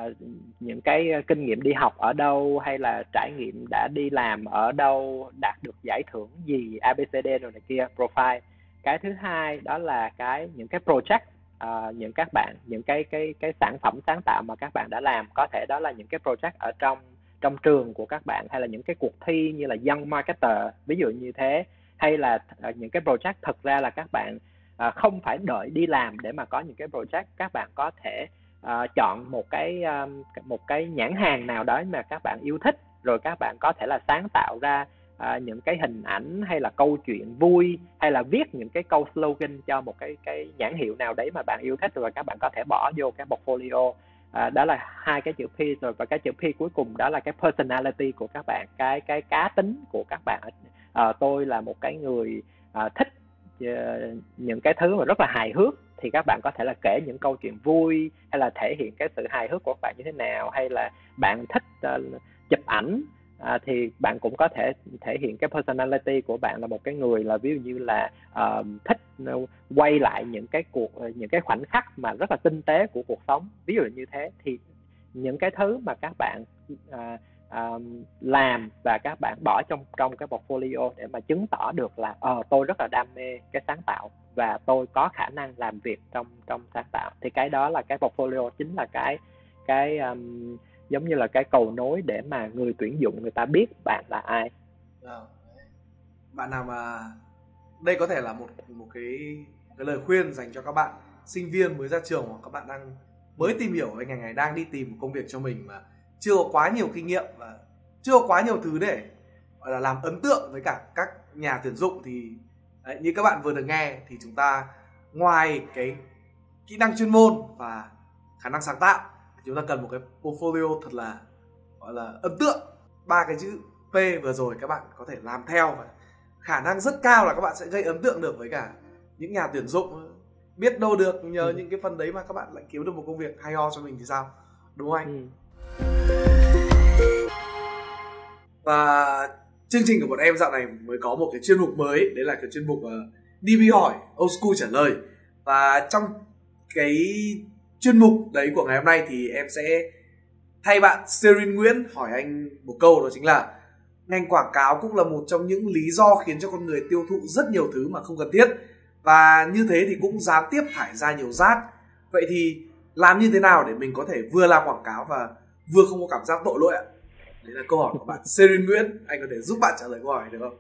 S4: uh, những cái kinh nghiệm đi học ở đâu hay là trải nghiệm đã đi làm ở đâu đạt được giải thưởng gì ABCD rồi này kia profile cái thứ hai đó là cái những cái project uh, những các bạn những cái cái cái sản phẩm sáng tạo mà các bạn đã làm. Có thể đó là những cái project ở trong trong trường của các bạn hay là những cái cuộc thi như là Young Marketer ví dụ như thế. Hay là uh, những cái project thực ra là các bạn uh, không phải đợi đi làm để mà có những cái project. Các bạn có thể uh, chọn một cái à, một cái nhãn hàng nào đó mà các bạn yêu thích rồi các bạn có thể là sáng tạo ra à, những cái hình ảnh hay là câu chuyện vui hay là viết những cái câu slogan cho một cái cái nhãn hiệu nào đấy mà bạn yêu thích rồi các bạn có thể bỏ vô cái portfolio. À, đó là hai cái chữ P rồi và cái chữ P cuối cùng đó là cái personality của các bạn cái cái cá tính của các bạn. À, tôi là một cái người à, thích uh, những cái thứ mà rất là hài hước thì các bạn có thể là kể những câu chuyện vui hay là thể hiện cái sự hài hước của các bạn như thế nào hay là bạn thích uh, chụp ảnh à, thì bạn cũng có thể thể hiện cái personality của bạn là một cái người là ví dụ như là uh, thích ờ, quay lại những cái cuộc ờ, những cái khoảnh khắc mà rất là tinh tế của cuộc sống. Ví dụ như thế thì những cái thứ mà các bạn uh, uh, làm và các bạn bỏ trong trong cái portfolio để mà chứng tỏ được là ờ tôi rất là đam mê cái sáng tạo và tôi có khả năng làm việc trong trong sáng tạo thì cái đó là cái portfolio chính là cái cái um, giống như là cái cầu nối để mà người tuyển dụng người ta biết bạn là ai.
S3: Dạ. Bạn nào mà đây có thể là một một cái cái lời khuyên dành cho các bạn sinh viên mới ra trường hoặc các bạn đang mới tìm hiểu về ngành này đang đi tìm một công việc cho mình mà chưa có quá nhiều kinh nghiệm và chưa có quá nhiều thứ để gọi là làm ấn tượng với cả các nhà tuyển dụng thì đấy, như các bạn vừa được nghe thì chúng ta ngoài cái kỹ năng chuyên môn và khả năng sáng tạo chúng ta cần một cái portfolio thật là gọi là ấn tượng. Ba cái chữ P vừa rồi các bạn có thể làm theo và khả năng rất cao là các bạn sẽ gây ấn tượng được với cả những nhà tuyển dụng. Biết đâu được nhờ ừ. những cái phần đấy mà các bạn lại kiếm được một công việc hay ho cho mình thì sao? Đúng không anh? Ừ. và chương trình của bọn em dạo này mới có một cái chuyên mục mới. Đấy là cái chuyên mục uh, DB hỏi Old School trả lời. Và trong cái chuyên mục. Đấy của ngày hôm nay thì em sẽ thay bạn Serin Nguyễn hỏi anh một câu đó chính là ngành quảng cáo cũng là một trong những lý do khiến cho con người tiêu thụ rất nhiều thứ mà không cần thiết. Và như thế thì cũng gián tiếp thải ra nhiều rác. Vậy thì làm như thế nào để mình có thể vừa làm quảng cáo và vừa không có cảm giác tội lỗi ạ? Đấy là câu hỏi của bạn Serin Nguyễn. Anh có thể giúp bạn trả lời câu hỏi được không?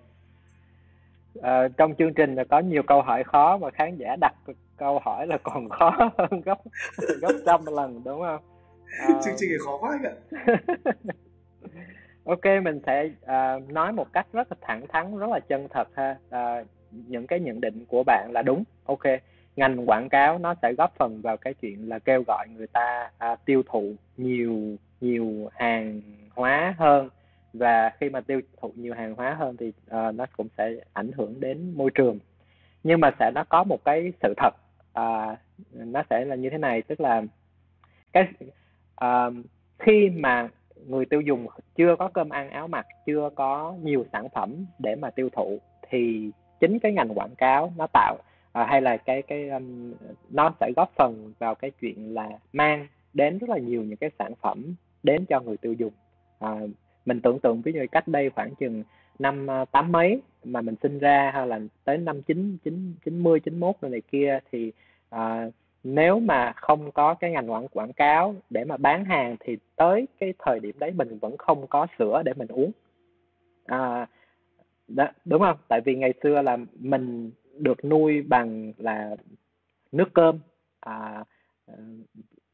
S4: À, trong chương trình là có nhiều câu hỏi khó mà khán giả đặt câu hỏi là còn khó hơn gấp gấp trăm lần đúng không?
S3: À... chương trình này khó quá ạ.
S4: Ok mình sẽ uh, nói một cách rất là thẳng thắn rất là chân thật ha. Uh, những cái nhận định của bạn là đúng. Ok ngành quảng cáo nó sẽ góp phần vào cái chuyện là kêu gọi người ta uh, tiêu thụ nhiều nhiều hàng hóa hơn. Và khi mà tiêu thụ nhiều hàng hóa hơn thì uh, nó cũng sẽ ảnh hưởng đến môi trường. Nhưng mà sẽ nó có một cái sự thật à, nó sẽ là như thế này tức là cái à, khi mà người tiêu dùng chưa có cơm ăn áo mặc chưa có nhiều sản phẩm để mà tiêu thụ thì chính cái ngành quảng cáo nó tạo à, hay là cái cái um, nó sẽ góp phần vào cái chuyện là mang đến rất là nhiều những cái sản phẩm đến cho người tiêu dùng. À, mình tưởng tượng ví dụ cách đây khoảng chừng năm à, tám mấy mà mình sinh ra hay là tới năm chín chín chín mươi chín mốt này kia thì à, nếu mà không có cái ngành quảng quảng cáo để mà bán hàng thì tới cái thời điểm đấy mình vẫn không có sữa để mình uống. À, đó, đúng không? Tại vì ngày xưa là mình được nuôi bằng là nước cơm à, ờ,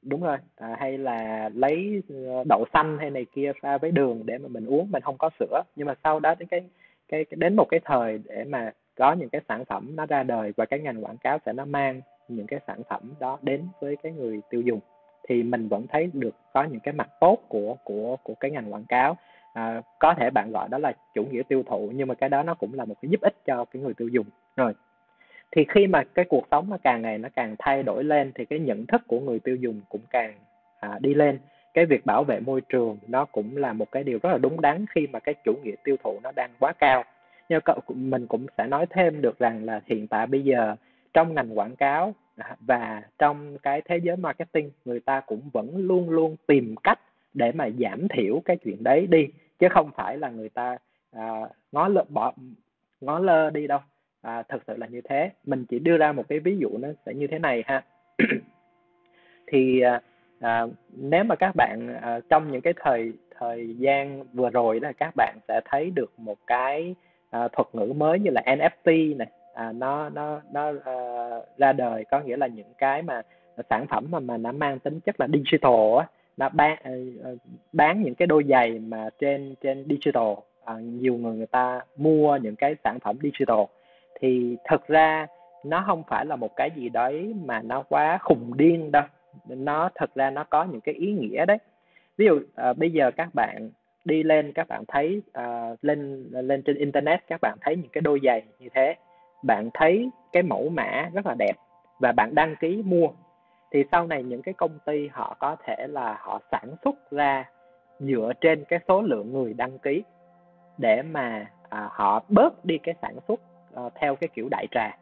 S4: đúng rồi à, hay là lấy ờ, đậu xanh hay này kia pha với đường để mà mình uống mình không có sữa. Nhưng mà sau đó đến cái cái, đến một cái thời để mà có những cái sản phẩm nó ra đời và cái ngành quảng cáo sẽ nó mang những cái sản phẩm đó đến với cái người tiêu dùng thì mình vẫn thấy được có những cái mặt tốt của của của cái ngành quảng cáo. À, có thể bạn gọi đó là chủ nghĩa tiêu thụ nhưng mà cái đó nó cũng là một cái giúp ích cho cái người tiêu dùng. Rồi thì khi mà cái cuộc sống nó càng ngày nó càng thay đổi lên thì cái nhận thức của người tiêu dùng cũng càng à, đi lên cái việc bảo vệ môi trường nó cũng là một cái điều rất là đúng đắn khi mà cái chủ nghĩa tiêu thụ nó đang quá cao. Nhưng mình cũng sẽ nói thêm được rằng là hiện tại bây giờ trong ngành quảng cáo và trong cái thế giới marketing người ta cũng vẫn luôn luôn tìm cách để mà giảm thiểu cái chuyện đấy đi chứ không phải là người ta à, ngó lơ bỏ ngó lơ đi đâu. À, thật sự là như thế. Mình chỉ đưa ra một cái ví dụ nó sẽ như thế này ha. Thì à, à, nếu mà các bạn à, trong những cái thời thời gian vừa rồi là các bạn sẽ thấy được một cái à, thuật ngữ mới như là NFT này. À, nó nó nó à, ra đời có nghĩa là những cái mà sản phẩm mà mà nó mang tính chất là digital á nó bán à, à, bán những cái đôi giày mà trên trên digital. À, nhiều người người ta mua những cái sản phẩm digital. Thì thực ra nó không phải là một cái gì đấy mà nó quá khùng điên đâu nó thật ra nó có những cái ý nghĩa đấy. Ví dụ uh, bây giờ các bạn đi lên các bạn thấy uh, lên lên trên internet các bạn thấy những cái đôi giày như thế. Bạn thấy cái mẫu mã rất là đẹp và bạn đăng ký mua. Thì sau này những cái công ty họ có thể là họ sản xuất ra dựa trên cái số lượng người đăng ký để mà à, họ bớt đi cái sản xuất uh, theo cái kiểu đại trà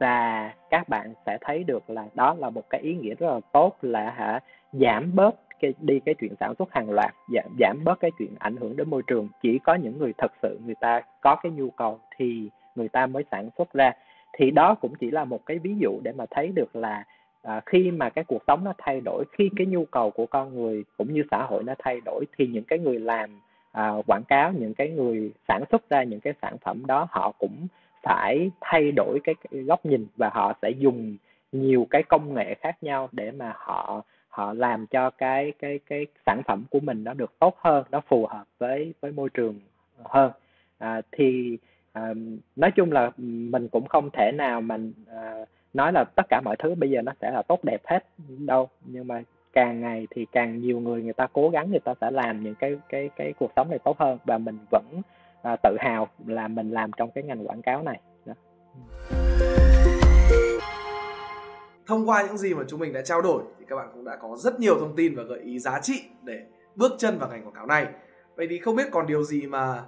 S4: và các bạn sẽ thấy được là đó là một cái ý nghĩa rất là tốt là hả giảm bớt cái đi cái chuyện sản xuất hàng loạt giảm giảm bớt cái chuyện ảnh hưởng đến môi trường. Chỉ có những người thật sự người ta có cái nhu cầu thì người ta mới sản xuất ra. Thì đó cũng chỉ là một cái ví dụ để mà thấy được là à, khi mà cái cuộc sống nó thay đổi khi cái nhu cầu của con người cũng như xã hội nó thay đổi thì những cái người làm à, quảng cáo những cái người sản xuất ra những cái sản phẩm đó họ cũng phải thay đổi cái, cái góc nhìn và họ sẽ dùng nhiều cái công nghệ khác nhau để mà họ họ làm cho cái cái cái sản phẩm của mình nó được tốt hơn nó phù hợp với với môi trường hơn. À, thì à, nói chung là mình cũng không thể nào mình à, nói là tất cả mọi thứ bây giờ nó sẽ là tốt đẹp hết đâu. Nhưng mà càng ngày thì càng nhiều người người ta cố gắng người ta sẽ làm những cái cái cái cuộc sống này tốt hơn và mình vẫn à, tự hào là mình làm trong cái ngành quảng cáo này. Đó.
S3: thông qua những gì mà chúng mình đã trao đổi thì các bạn cũng đã có rất nhiều thông tin và gợi ý giá trị để bước chân vào ngành quảng cáo này. Vậy thì không biết còn điều gì mà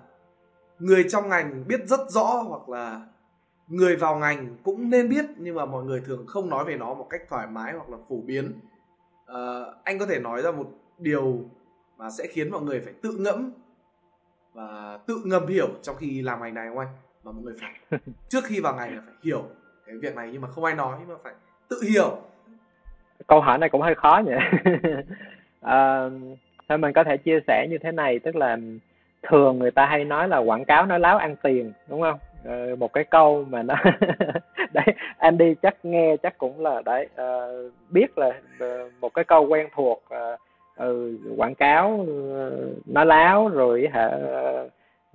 S3: người trong ngành biết rất rõ hoặc là người vào ngành cũng nên biết nhưng mà mọi người thường không nói về nó một cách thoải mái hoặc là phổ biến? À, anh có thể nói ra một điều mà sẽ khiến mọi người phải tự ngẫm và tự ngầm hiểu trong khi làm ngành này không anh? Mà mọi người phải trước khi vào ngành là phải hiểu cái việc này nhưng mà không ai nói mà phải tự hiểu.
S4: Câu hỏi này cũng hơi khó nhỉ? À, thôi mình có thể chia sẻ như thế này tức là thường người ta hay nói là quảng cáo nói láo ăn tiền đúng không? Ờ, một cái câu mà nó đấy Andy chắc nghe chắc cũng là đấy uh, biết là uh, một cái câu quen thuộc uh, ừ, quảng cáo uh, nói láo rồi hả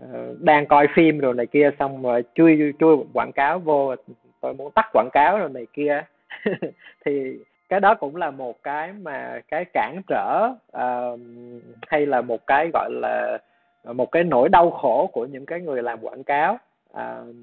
S4: uh, đang coi phim rồi này kia xong rồi chui chui quảng cáo vô tôi muốn tắt quảng cáo rồi này kia. Thì cái đó cũng là một cái mà cái cản trở uh, hay là một cái gọi là một cái nỗi đau khổ của những cái người làm quảng cáo. Uh,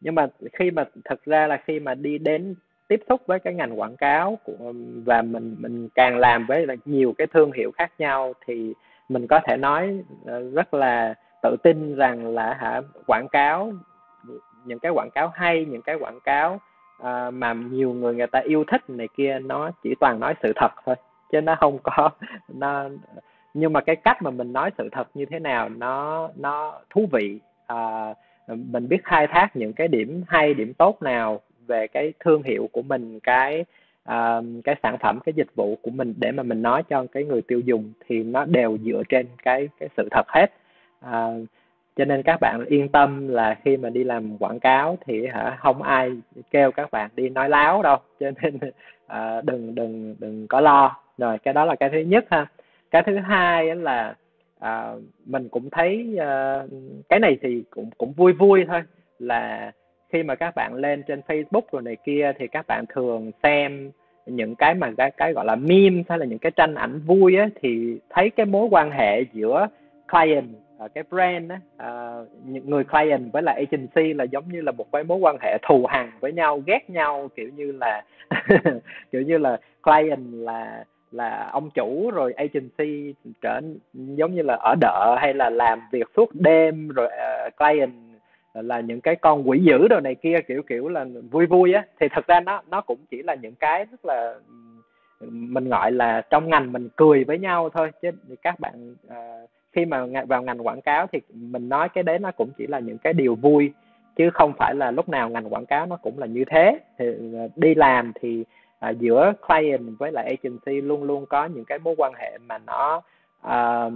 S4: nhưng mà khi mà thật ra là khi mà đi đến tiếp xúc với cái ngành quảng cáo của và mình mình càng làm với là nhiều cái thương hiệu khác nhau thì mình có thể nói ờ, rất là tự tin rằng là hả quảng cáo những cái quảng cáo hay những cái quảng cáo uh, mà nhiều người người ta yêu thích này kia nó chỉ toàn nói sự thật thôi chứ nó không có nó nhưng mà cái cách mà mình nói sự thật như thế nào nó nó thú vị. Uh, mình biết khai thác những cái điểm hay điểm tốt nào về cái thương hiệu của mình cái uh, cái sản phẩm cái dịch vụ của mình để mà mình nói cho cái người tiêu dùng thì nó đều dựa trên cái cái sự thật hết. Uh, cho nên các bạn yên tâm là khi mà đi làm quảng cáo thì hả không ai kêu các bạn đi nói láo đâu. Cho nên uh, đừng đừng đừng có lo. Rồi cái đó là cái thứ nhất ha. Cái thứ hai là à, mình cũng thấy uh, cái này thì cũng cũng vui vui thôi là khi mà các bạn lên trên Facebook rồi này kia thì các bạn thường xem những cái mà cái cái gọi là meme hay là những cái tranh ảnh vui á thì thấy cái mối quan hệ giữa client cái brand á à, những người client với lại agency là giống như là một cái mối quan hệ thù hằn với nhau ghét nhau kiểu như là kiểu như là client là là ông chủ rồi agency trở giống như là ở đợ hay là làm việc suốt đêm rồi uh, client Ờ, là những cái con quỷ dữ đồ này kia kiểu kiểu là vui vui á. Thì thật ra nó nó cũng chỉ là những cái rất là mình gọi là trong ngành mình cười với nhau thôi. Chứ các bạn uh, khi mà vào ngành quảng cáo thì mình nói cái đấy nó cũng chỉ là những cái điều vui chứ không phải là lúc nào ngành quảng cáo nó cũng là như thế. Thì ờ, đi làm thì à, giữa client với lại agency luôn luôn có những cái mối quan hệ mà nó uh,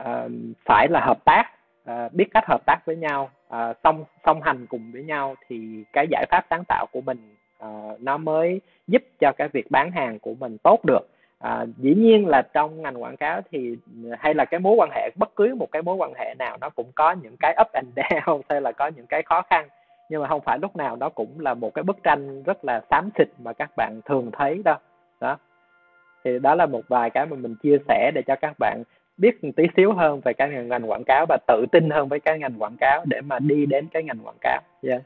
S4: uh, phải là hợp tác. À, biết cách hợp tác với nhau uh, song song hành cùng với nhau thì cái giải pháp sáng tạo của mình uh, nó mới giúp cho cái việc bán hàng của mình tốt được. À, dĩ nhiên là trong ngành quảng cáo thì hay là cái mối quan hệ bất cứ một cái mối quan hệ nào nó cũng có những cái up and down hay là có những cái khó khăn. Nhưng mà không phải lúc nào nó cũng là một cái bức tranh rất là xám xịt mà các bạn thường thấy đâu. Đó. Thì đó là một vài cái mà mình chia sẻ để cho các bạn biết một tí xíu hơn về cái ngành, ngành quảng cáo và tự tin hơn với cái ngành quảng cáo để mà đi đến cái ngành quảng cáo yeah.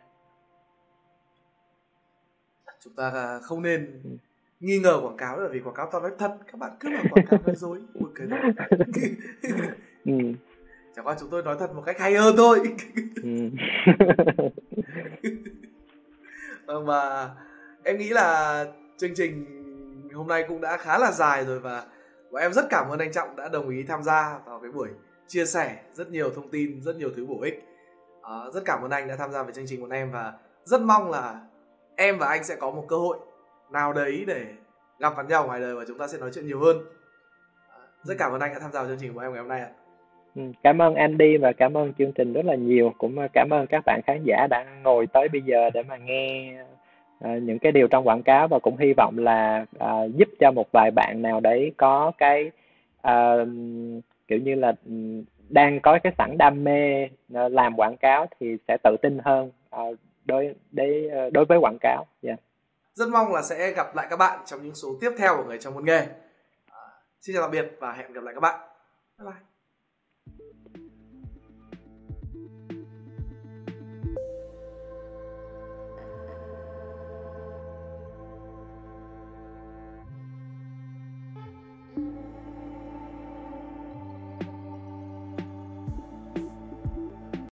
S3: chúng ta không nên ừ. nghi ngờ quảng cáo là vì quảng cáo toàn nói thật các bạn cứ bảo quảng cáo nói dối buồn cười ừ chẳng qua chúng tôi nói thật một cách hay hơn thôi ừ. vâng em nghĩ là chương trình hôm nay cũng đã khá là dài rồi và và em rất cảm ơn anh trọng đã đồng ý tham gia vào cái buổi chia sẻ rất nhiều thông tin rất nhiều thứ bổ ích. À, rất cảm ơn anh đã tham gia vào chương trình của em và rất mong là em và anh sẽ có một cơ hội nào đấy để gặp mặt nhau ngoài đời và chúng ta sẽ nói chuyện nhiều hơn. À, rất cảm ơn anh đã tham gia vào chương trình của em ngày hôm nay ạ.
S4: Ừ, cảm ơn Andy và cảm ơn chương trình rất là nhiều. Cũng ờ, cảm ơn các bạn khán giả đã ngồi tới bây giờ để mà nghe uh, những cái điều trong quảng cáo và cũng hy vọng là uh, giúp cho một vài bạn nào đấy có cái uh, kiểu như là ừ, đang có cái sẵn đam mê làm quảng cáo thì sẽ tự tin hơn uh, đối để đối với quảng cáo. Yeah.
S3: Rất mong là sẽ gặp lại các bạn trong những số tiếp theo của người trong môn nghề. Uh, xin chào tạm biệt và hẹn gặp lại các bạn. Bye bye.